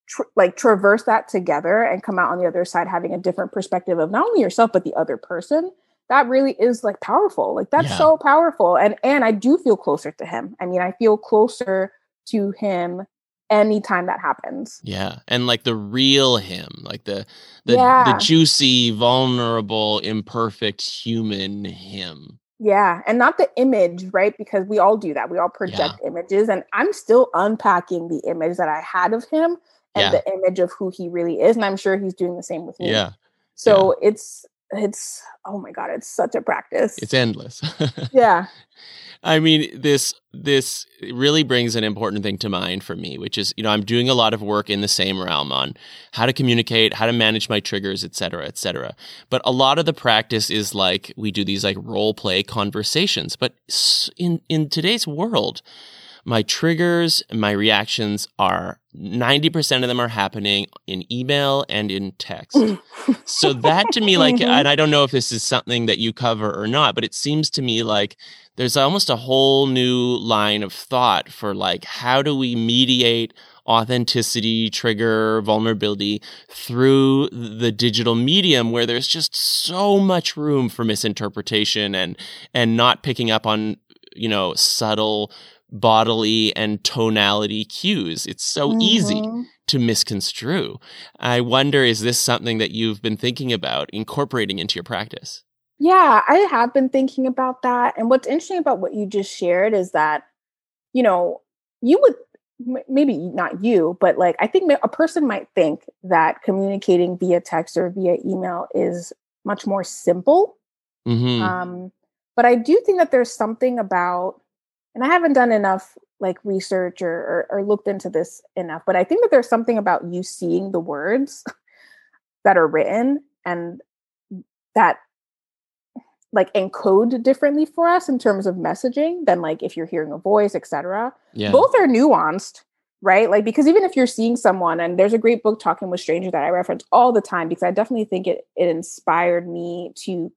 Speaker 1: tr- like traverse that together and come out on the other side having a different perspective of not only yourself but the other person that really is like powerful like that's
Speaker 2: Yeah.
Speaker 1: so powerful and and i do feel closer to him i mean i feel closer to him anytime that happens
Speaker 2: Yeah. And like the real him, like the the,
Speaker 1: Yeah.
Speaker 2: the juicy, vulnerable, imperfect human him.
Speaker 1: Yeah, and not the image, right? Because we all do that. We all project images, and I'm still unpacking the image that I had of him and
Speaker 2: Yeah.
Speaker 1: the image of who he really is, and I'm sure he's doing the same with me.
Speaker 2: Yeah.
Speaker 1: So it's it's oh my god, it's such a practice.
Speaker 2: It's endless.
Speaker 1: yeah.
Speaker 2: I mean, this this really brings an important thing to mind for me, which is, you know, I'm doing a lot of work in the same realm on how to communicate, how to manage my triggers, et cetera, et cetera. But a lot of the practice is like we do these like role play conversations. But in in today's world, my triggers, my reactions are 90% of them are happening in email and in text. so that to me, like, mm-hmm. and I don't know if this is something that you cover or not, but it seems to me like there's almost a whole new line of thought for like, how do we mediate authenticity, trigger, vulnerability through the digital medium where there's just so much room for misinterpretation and, and not picking up on, you know, subtle bodily and tonality cues. It's so mm-hmm. easy to misconstrue. I wonder, is this something that you've been thinking about incorporating into your practice?
Speaker 1: Yeah, I have been thinking about that. And what's interesting about what you just shared is that, you know, you would maybe not you, but like I think a person might think that communicating via text or via email is much more simple. Mm-hmm. Um, but I do think that there's something about, and I haven't done enough like research or, or, or looked into this enough, but I think that there's something about you seeing the words that are written and that like encode differently for us in terms of messaging than like if you're hearing a voice etc yeah. both are nuanced right like because even if you're seeing someone and there's a great book talking with strangers that i reference all the time because i definitely think it it inspired me to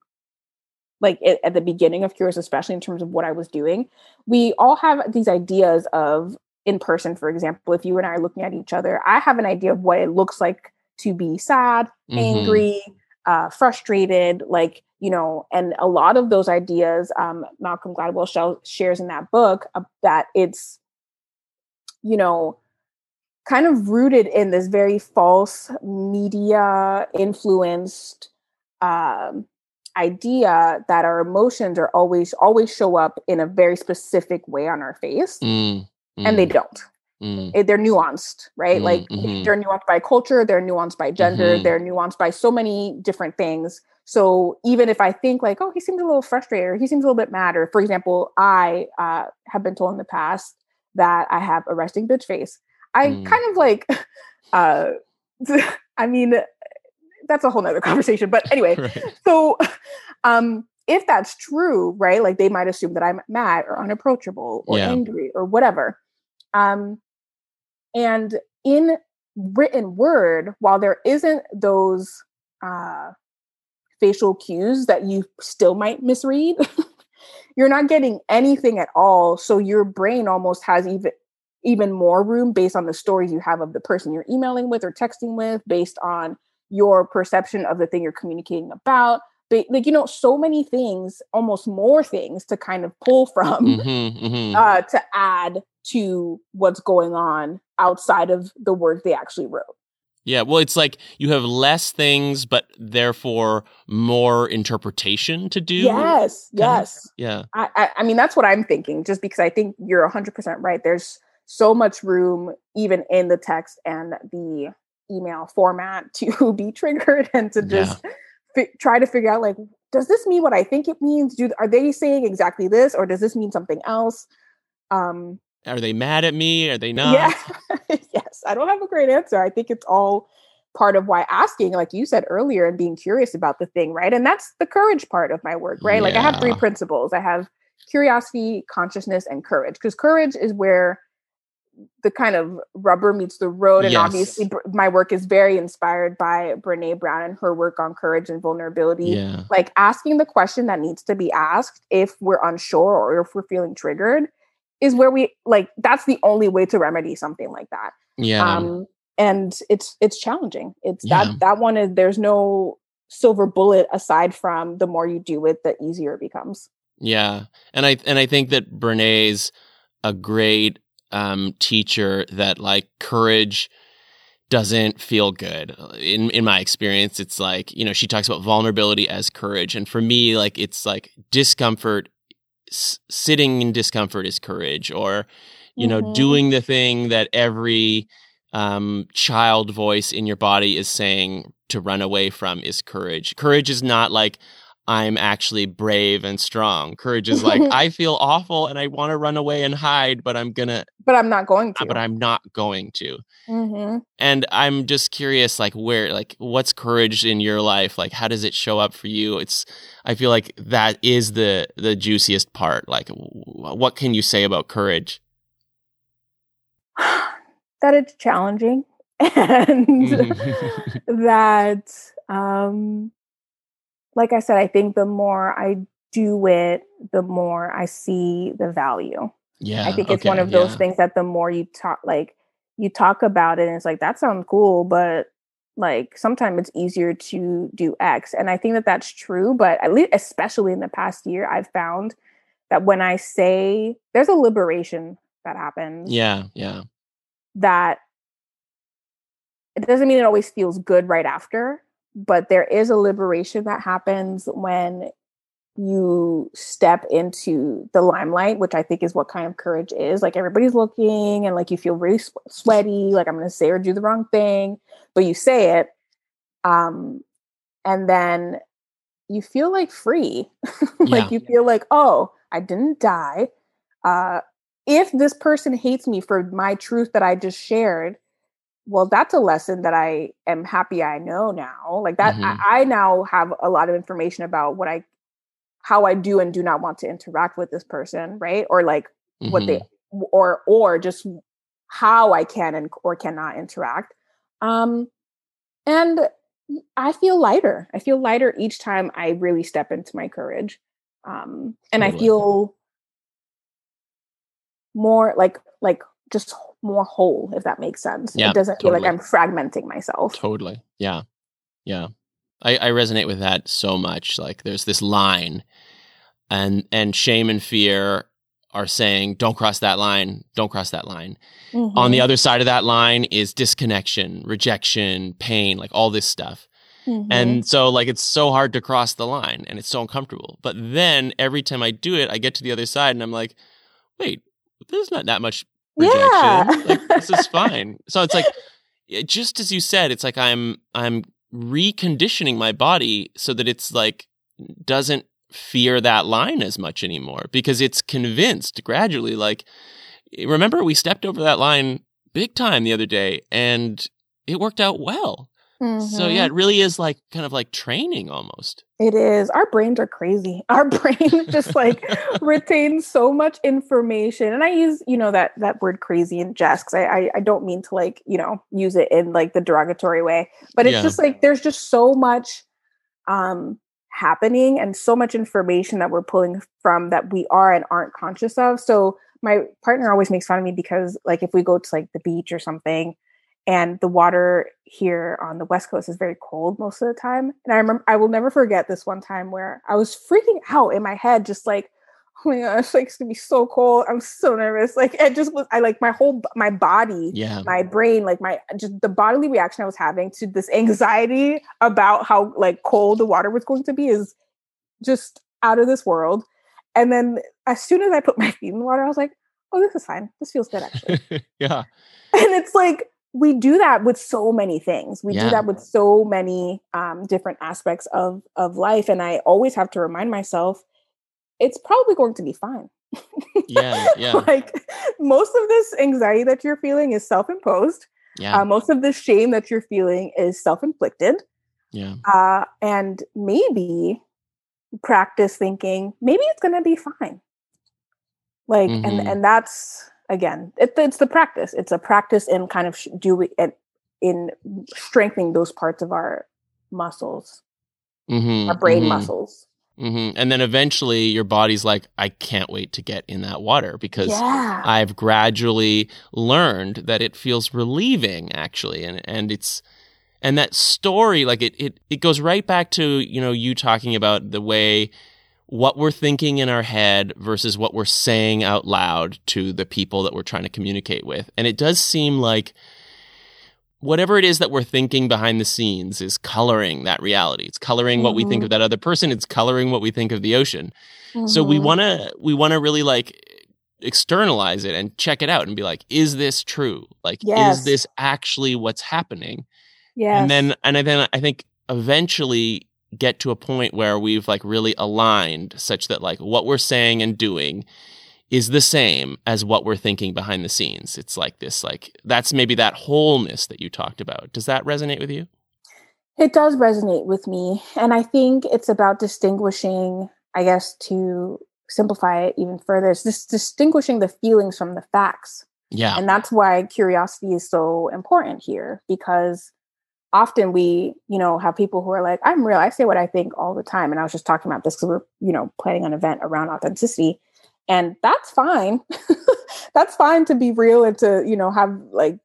Speaker 1: like it, at the beginning of Curios especially in terms of what i was doing we all have these ideas of in person for example if you and i are looking at each other i have an idea of what it looks like to be sad mm-hmm. angry uh, frustrated, like, you know, and a lot of those ideas um, Malcolm Gladwell shares in that book uh, that it's, you know, kind of rooted in this very false media influenced um, idea that our emotions are always always show up in a very specific way on our face mm, mm. and they mm. don't Mm. It, they're nuanced, right? Mm, like mm-hmm. they're nuanced by culture, they're nuanced by gender, mm-hmm. they're nuanced by so many different things. So even if I think like, oh, he seems a little frustrated, or he seems a little bit mad, or for example, I uh, have been told in the past that I have a resting bitch face. I mm. kind of like, uh, I mean, that's a whole nother conversation. But anyway, right. so um, if that's true, right? Like they might assume that I'm mad or unapproachable or yeah. angry or whatever. Um, and in written word, while there isn't those uh, facial cues that you still might misread, you're not getting anything at all. So your brain almost has even even more room based on the stories you have of the person you're emailing with or texting with, based on your perception of the thing you're communicating about. But like you know, so many things, almost more things to kind of pull from mm-hmm, mm-hmm. Uh, to add to what's going on outside of the words they actually wrote.
Speaker 2: Yeah, well, it's like you have less things, but therefore more interpretation to do.
Speaker 1: Yes, yes.
Speaker 2: Of? Yeah.
Speaker 1: I, I, I, mean, that's what I'm thinking, just because I think you're 100% right. There's so much room, even in the text and the email format, to be triggered and to just yeah. fi- try to figure out, like, does this mean what I think it means? Do Are they saying exactly this, or does this mean something else? Um,
Speaker 2: are they mad at me? Are they not?
Speaker 1: Yeah. yes. I don't have a great answer. I think it's all part of why asking, like you said earlier, and being curious about the thing, right? And that's the courage part of my work, right? Yeah. Like I have three principles. I have curiosity, consciousness, and courage. Because courage is where the kind of rubber meets the road. And yes. obviously, my work is very inspired by Brené Brown and her work on courage and vulnerability. Yeah. Like asking the question that needs to be asked if we're unsure or if we're feeling triggered is where we like that's the only way to remedy something like that
Speaker 2: yeah um
Speaker 1: and it's it's challenging it's yeah. that that one is there's no silver bullet aside from the more you do it the easier it becomes
Speaker 2: yeah and i and i think that Brené's a great um teacher that like courage doesn't feel good. In in my experience it's like you know she talks about vulnerability as courage. And for me like it's like discomfort sitting in discomfort is courage or you mm-hmm. know doing the thing that every um, child voice in your body is saying to run away from is courage. Courage is not like I'm actually brave and strong. Courage is like, I feel awful and I want to run away and hide, but I'm gonna.
Speaker 1: But I'm not going to.
Speaker 2: But I'm not going to. Mm-hmm. And I'm just curious, like, where, like, what's courage in your life? Like, how does it show up for you? It's, I feel like that is the the juiciest part. Like, what can you say about courage?
Speaker 1: that it's challenging and mm-hmm. that um like I said, I think the more I do it, the more I see the value.
Speaker 2: Yeah.
Speaker 1: I think it's okay, one of those yeah. things that the more you talk like you talk about it and it's like that sounds cool, but like sometimes it's easier to do X. And I think that that's true, but at least especially in the past year I've found that when I say there's a liberation that happens.
Speaker 2: Yeah, yeah.
Speaker 1: That it doesn't mean it always feels good right after, but there is a liberation that happens when you step into the limelight, which I think is what kind of courage is. Like everybody's looking and like you feel really sweaty, like I'm going to say or do the wrong thing, but you say it. Um, and then you feel like free. like yeah. you feel like, oh, I didn't die. Uh, if this person hates me for my truth that I just shared, well, that's a lesson that I am happy I know now. Like that, mm-hmm. I, I, now have a lot of information about what I, how I do and do not want to interact with this person, right? Or like mm-hmm. what they, mm-hmm. or or just how I can and or cannot interact. Um, and I feel lighter. I feel lighter each time I really step into my courage. Um, and totally. I feel more like like just more whole, if that makes sense. Yeah, it doesn't totally. feel like I'm fragmenting myself.
Speaker 2: Totally. Yeah. Yeah. I, I resonate with that so much. Like there's this line and and shame and fear are saying, don't cross that line, don't cross that line. Mm-hmm. On the mm-hmm. other side of that line is disconnection, rejection, pain, like all this stuff. Mm-hmm. And so, like, it's so hard to cross the line and it's so uncomfortable. But then every time I do it, I get to the other side and I'm like, wait, there's not that much rejection. Yeah. like, this is fine. So it's like, just as you said, it's like I'm, I'm reconditioning my body so that it's like, doesn't fear that line as much anymore because it's convinced gradually. Like, remember, we stepped over that line big time the other day and it worked out well. Mm-hmm. So yeah, it really is like kind of like training almost.
Speaker 1: It is. Our brains are crazy. Our brain just like retains so much information. And I use, you know, that that word crazy in jest because I, I, I don't mean to like, you know, use it in like the derogatory way. But it's yeah. just like there's just so much um happening and so much information that we're pulling from that we are and aren't conscious of. So my partner always makes fun of me because like if we go to like the beach or something and the water here on the west coast is very cold most of the time. And i remember i will never forget this one time where i was freaking out in my head just like oh my gosh like it's gonna be so cold. I'm so nervous. Like it just was i like my whole my body
Speaker 2: yeah.
Speaker 1: my brain like my just the bodily reaction i was having to this anxiety about how like cold the water was going to be is just out of this world. And then as soon as i put my feet in the water i was like oh this is fine. This feels good actually.
Speaker 2: Yeah.
Speaker 1: And it's like we do that with so many things. We yeah. do that with so many um, different aspects of of life and i always have to remind myself it's probably going to be fine.
Speaker 2: Yeah yeah.
Speaker 1: Like most of this anxiety that you're feeling is self-imposed.
Speaker 2: Yeah.
Speaker 1: Uh, most of the shame that you're feeling is self-inflicted.
Speaker 2: Yeah.
Speaker 1: Uh, and maybe practice thinking maybe it's going to be fine. Like mm-hmm. and and that's again it, it's the practice it's a practice in kind of doing it in strengthening those parts of our muscles
Speaker 2: mm-hmm,
Speaker 1: our brain
Speaker 2: mm-hmm,
Speaker 1: muscles
Speaker 2: mm-hmm. and then eventually your body's like i can't wait to get in that water because
Speaker 1: yeah.
Speaker 2: i've gradually learned that it feels relieving actually and and it's and that story like it it, it goes right back to you know you talking about the way what we're thinking in our head versus what we're saying out loud to the people that we're trying to communicate with. And it does seem like whatever it is that we're thinking behind the scenes is coloring that reality. It's coloring mm-hmm. what we think mm-hmm. of that other person. It's coloring what we think of the ocean. Mm-hmm. So we mm-hmm. want to, we want to really like externalize it and check it out and be like, is this true? Like, yes. is this actually what's happening?
Speaker 1: Yeah.
Speaker 2: And then, and then I think eventually get to a point where we've like really aligned such that like what we're saying and doing is the same as what we're thinking behind the scenes. It's like this, like that's maybe that wholeness that you talked about. Does that resonate with you?
Speaker 1: It does resonate with me. And I think it's about distinguishing, I guess, to simplify it even further, it's just distinguishing the feelings from the facts.
Speaker 2: Yeah.
Speaker 1: And that's why curiosity is so important here because often we, you know, have people who are like, I'm real. I say what I think all the time. And I was just talking about this because we're, you know, planning an event around authenticity. And that's fine. that's fine to be real and to, you know, have like,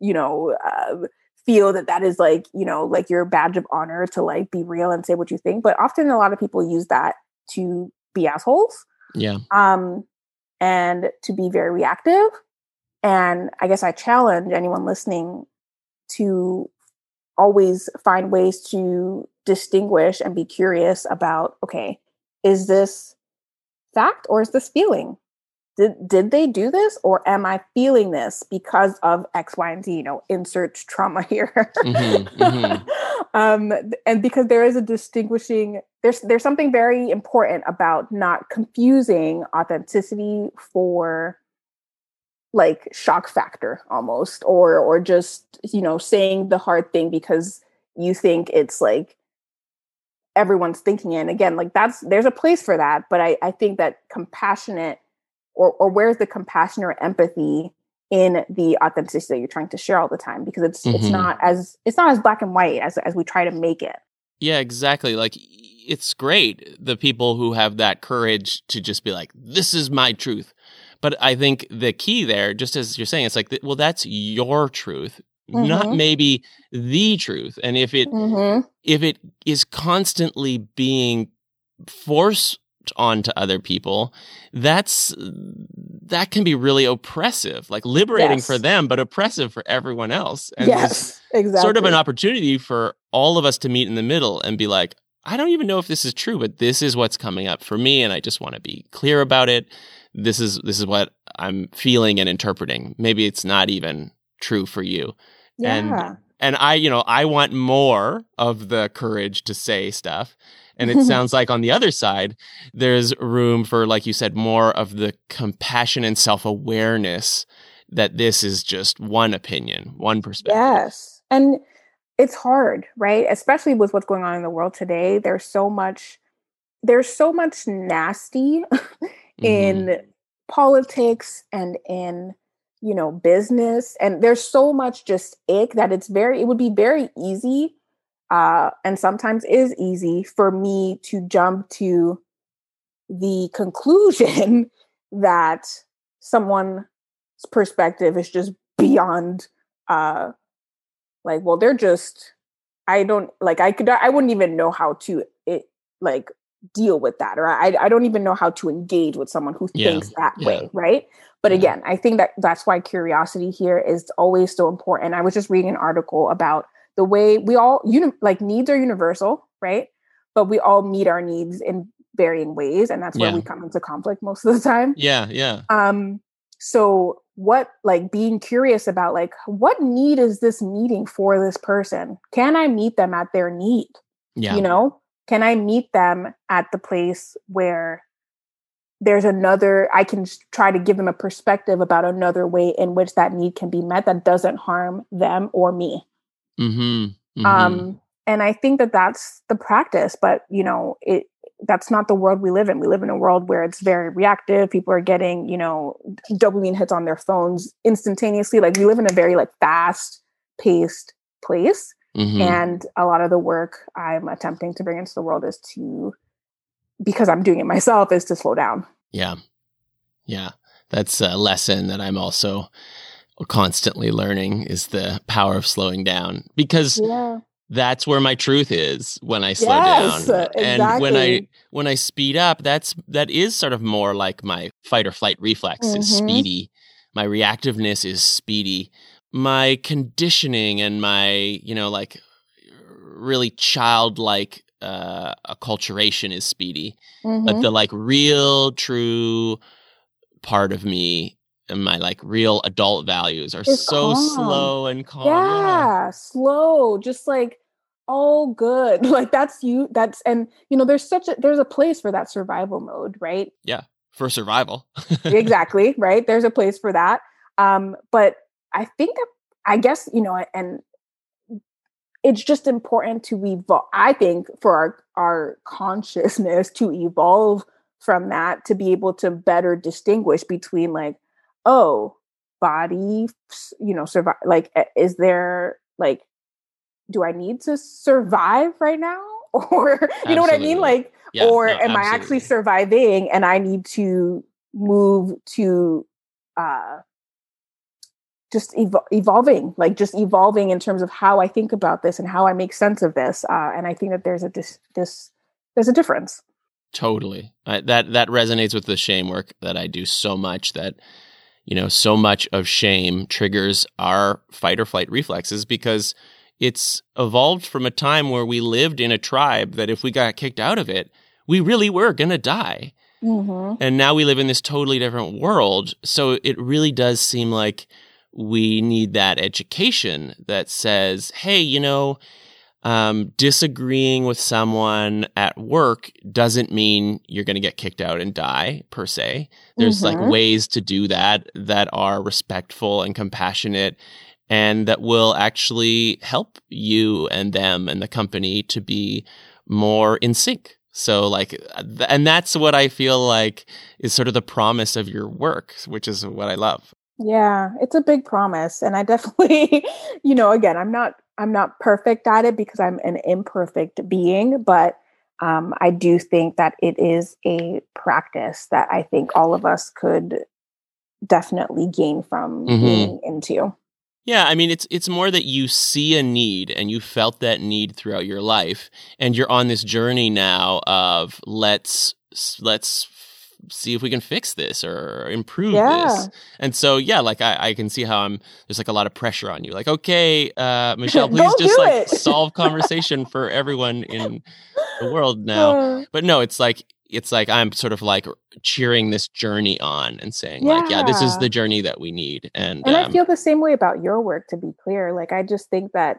Speaker 1: you know, uh, feel that that is like, you know, like your badge of honor to like be real and say what you think. But often a lot of people use that to be assholes.
Speaker 2: Yeah.
Speaker 1: Um, and to be very reactive. And I guess I challenge anyone listening to always find ways to distinguish and be curious about okay, is this fact or is this feeling? Did, did they do this or am I feeling this because of X, Y, and Z? You know, insert trauma here. mm-hmm, mm-hmm. um, and because there is a distinguishing, there's there's something very important about not confusing authenticity for like shock factor almost or or just you know saying the hard thing because you think it's like everyone's thinking it. And again like that's there's a place for that but i i think that compassionate or or where's the compassion or empathy in the authenticity that you're trying to share all the time? Because it's mm-hmm. it's not as it's not as black and white as as we try to make it.
Speaker 2: Yeah exactly. Like it's great the people who have that courage to just be like this is my truth but I think the key there, just as you're saying, it's like, well, that's your truth, mm-hmm. not maybe the truth. And if it mm-hmm. if it is constantly being forced onto other people, that's that can be really oppressive, like liberating yes. for them, but oppressive for everyone else.
Speaker 1: And yes, exactly.
Speaker 2: Sort of an opportunity for all of us to meet in the middle and be like, I don't even know if this is true, but this is what's coming up for me, and I just want to be clear about it this is this is what I'm feeling and interpreting. Maybe it's not even true for you.
Speaker 1: Yeah.
Speaker 2: And and I, you know, I want more of the courage to say stuff. And it sounds like on the other side, there's room for, like you said, more of the compassion and self awareness that this is just one opinion, one perspective.
Speaker 1: Yes. And it's hard, right? Especially with what's going on in the world today. There's so much, there's so much nasty in mm-hmm. politics and in you know business and there's so much just ick that it's very it would be very easy uh and sometimes is easy for me to jump to the conclusion that someone's perspective is just beyond uh like well they're just i don't like i could i wouldn't even know how to it like deal with that or I, I don't even know how to engage with someone who yeah. thinks that yeah. way right? But yeah. again i think that that's why curiosity here is always so important. I was just reading an article about the way we all uni- like needs are universal right? But we all meet our needs in varying ways and that's where we come into conflict most of the time.
Speaker 2: Yeah yeah.
Speaker 1: Um so what like being curious about like what need is this meeting for this person? Can i meet them at their need?
Speaker 2: Yeah.
Speaker 1: you know can I meet them at the place where there's another, I can try to give them a perspective about another way in which that need can be met that doesn't harm them or me.
Speaker 2: Mm-hmm. Mm-hmm.
Speaker 1: Um, and I think that that's the practice, but you know, it, that's not the world we live in. We live in a world where it's very reactive. People are getting, you know, dopamine hits on their phones instantaneously. Like we live in a very like fast paced place. Mm-hmm. And a lot of the work I'm attempting to bring into the world is to, because I'm doing it myself, is to slow down.
Speaker 2: Yeah. Yeah. That's a lesson that I'm also constantly learning is the power of slowing down because yeah. that's where my truth is when I slow yes, down. Exactly. And when I when I speed up, that's that is sort of more like my fight or flight reflex mm-hmm. is speedy. My reactiveness is speedy my conditioning and my you know like really childlike uh acculturation is speedy. Mm-hmm. but the like real true part of me and my like real adult values are it's so calm. slow and calm.
Speaker 1: Yeah, yeah slow just like all good. Like that's you that's and you know there's such a there's a place for that survival mode right?
Speaker 2: Yeah for survival.
Speaker 1: Exactly right? There's a place for that. Um but I think I guess you know, and it's just important to evolve. I think for our our consciousness to evolve from that to be able to better distinguish between like, oh, body you know survive like is there like do i need to survive right now or you absolutely. know what i mean like yeah, or no, am absolutely. i actually surviving and i need to move to uh just ev- evolving like just evolving in terms of how i think about this and how i make sense of this uh, and i think that there's a dis- this there's a difference.
Speaker 2: Totally. I, that that resonates with the shame work that i do so much that you know so much of shame triggers our fight or flight reflexes because it's evolved from a time where we lived in a tribe that if we got kicked out of it we really were going to die. Mm-hmm. and now we live in this totally different world so it really does seem like we need that education that says, hey, you know, um, disagreeing with someone at work doesn't mean you're going to get kicked out and die per se. There's mm-hmm. like ways to do that that are respectful and compassionate and that will actually help you and them and the company to be more in sync. So like, and that's what I feel like is sort of the promise of your work, which is what I love.
Speaker 1: Yeah, it's a big promise. And I definitely, you know, again, I'm not I'm not perfect at it because I'm an imperfect being, but um, I do think that it is a practice that I think all of us could definitely gain from mm-hmm. being into.
Speaker 2: Yeah, I mean it's it's more that you see a need and you felt that need throughout your life and you're on this journey now of let's let's see if we can fix this or improve yeah. this. And so, yeah, like I, I, can see how I'm, there's like a lot of pressure on you. Like, okay, uh, Michelle, please just like solve conversation for everyone in the world now. Uh. But no, it's like, it's like I'm sort of like cheering this journey on and saying yeah. like, yeah, this is the journey that we need. And
Speaker 1: and um, I feel the same way about your work. To be clear, like I just think that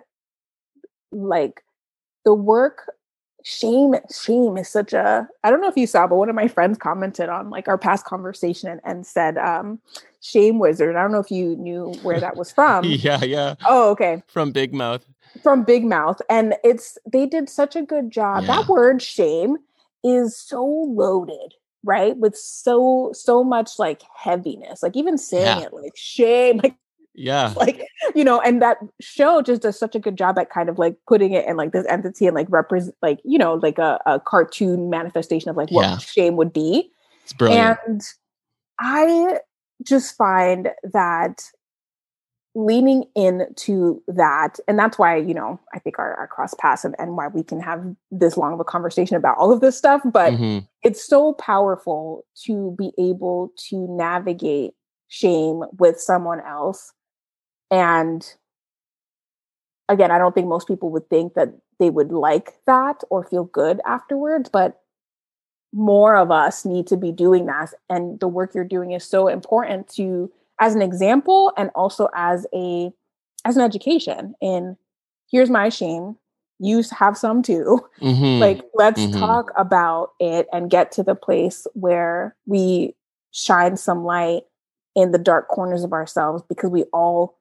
Speaker 1: like the work shame shame is such a i don't know if you saw but one of my friends commented on like our past conversation and, and said um shame wizard. I don't know if you knew where that was from.
Speaker 2: Yeah yeah.
Speaker 1: Oh okay.
Speaker 2: From big mouth.
Speaker 1: From big mouth. And it's they did such a good job. Yeah. that word shame is so loaded right with so so much like heaviness. Like even saying yeah. it like shame like
Speaker 2: yeah.
Speaker 1: Like, you know, and that show just does such a good job at kind of like putting it in like this entity and like represent like, you know, like a, a cartoon manifestation of like what yeah. shame would be.
Speaker 2: It's brilliant.
Speaker 1: And I just find that leaning into that and that's why you know i think our, our cross paths and, and why we can have this long of a conversation about all of this stuff but mm-hmm. it's so powerful to be able to navigate shame with someone else and again, I don't think most people would think that they would like that or feel good afterwards, but more of us need to be doing that. And the work you're doing is so important to as an example and also as a as an education in here's my shame you have some too mm-hmm. like let's mm-hmm. talk about it and get to the place where we shine some light in the dark corners of ourselves because we all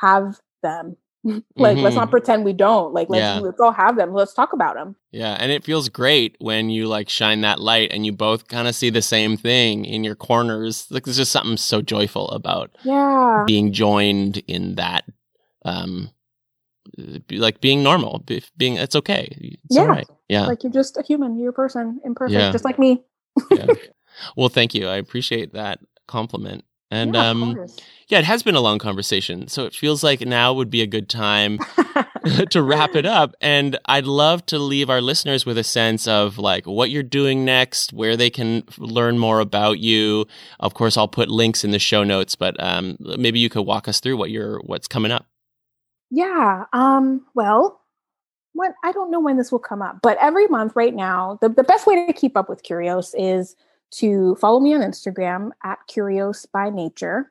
Speaker 1: have them. like, mm-hmm. let's not mm-hmm. pretend we don't. Like, let's, yeah. let's all have them. Let's talk about them.
Speaker 2: Yeah. And it feels great when you like shine that light and you both kind of see the same thing in your corners. Like, there's just something so joyful about
Speaker 1: yeah
Speaker 2: being joined in that. Um, like being normal, being it's okay. It's
Speaker 1: yeah. Right. Yeah. Like you're just a human. You're a person, imperfect, yeah. just like me.
Speaker 2: yeah. Well, thank you. I appreciate that compliment. And yeah, um, yeah, it has been a long conversation. So it feels like now would be a good time to wrap it up. And I'd love to leave our listeners with a sense of like what you're doing next, where they can learn more about you. Of course, I'll put links in the show notes, but um, maybe you could walk us through what you're what's coming up.
Speaker 1: Yeah. Um, well, when I don't know when this will come up, but every month right now, the, the best way to keep up with Curios is to follow me on Instagram at Curios by Nature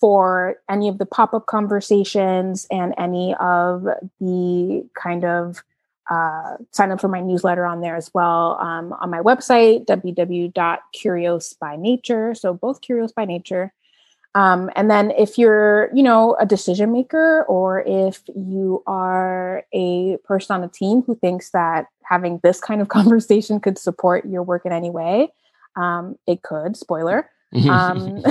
Speaker 1: for any of the pop up conversations and any of the kind of uh, sign up for my newsletter on there as well um, on my website www.curiosbynature so both curios by nature. Um, and then if you're you know a decision maker or if you are a person on a team who thinks that having this kind of conversation could support your work in any way um, it could, spoiler. um,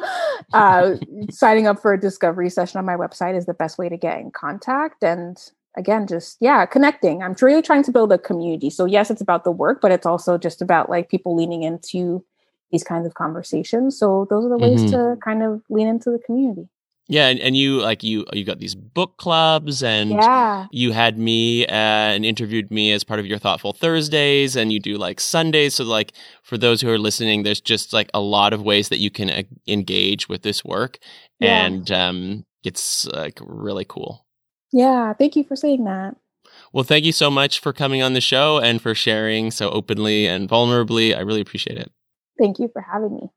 Speaker 1: uh, signing up for a discovery session on my website is the best way to get in contact. And again, just yeah, connecting. I'm really trying to build a community. So yes, it's about the work, but it's also just about like people leaning into these kinds of conversations. So those are the ways mm-hmm. to kind of lean into the community.
Speaker 2: Yeah, and, and you like you you got these book clubs, and yeah. you had me uh, and interviewed me as part of your Thoughtful Thursdays, and you do like Sundays. So like for those who are listening, there's just like a lot of ways that you can uh, engage with this work, yeah. and um, it's like really cool.
Speaker 1: Yeah, thank you for saying that.
Speaker 2: Well, thank you so much for coming on the show and for sharing so openly and vulnerably. I really appreciate it.
Speaker 1: Thank you for having me.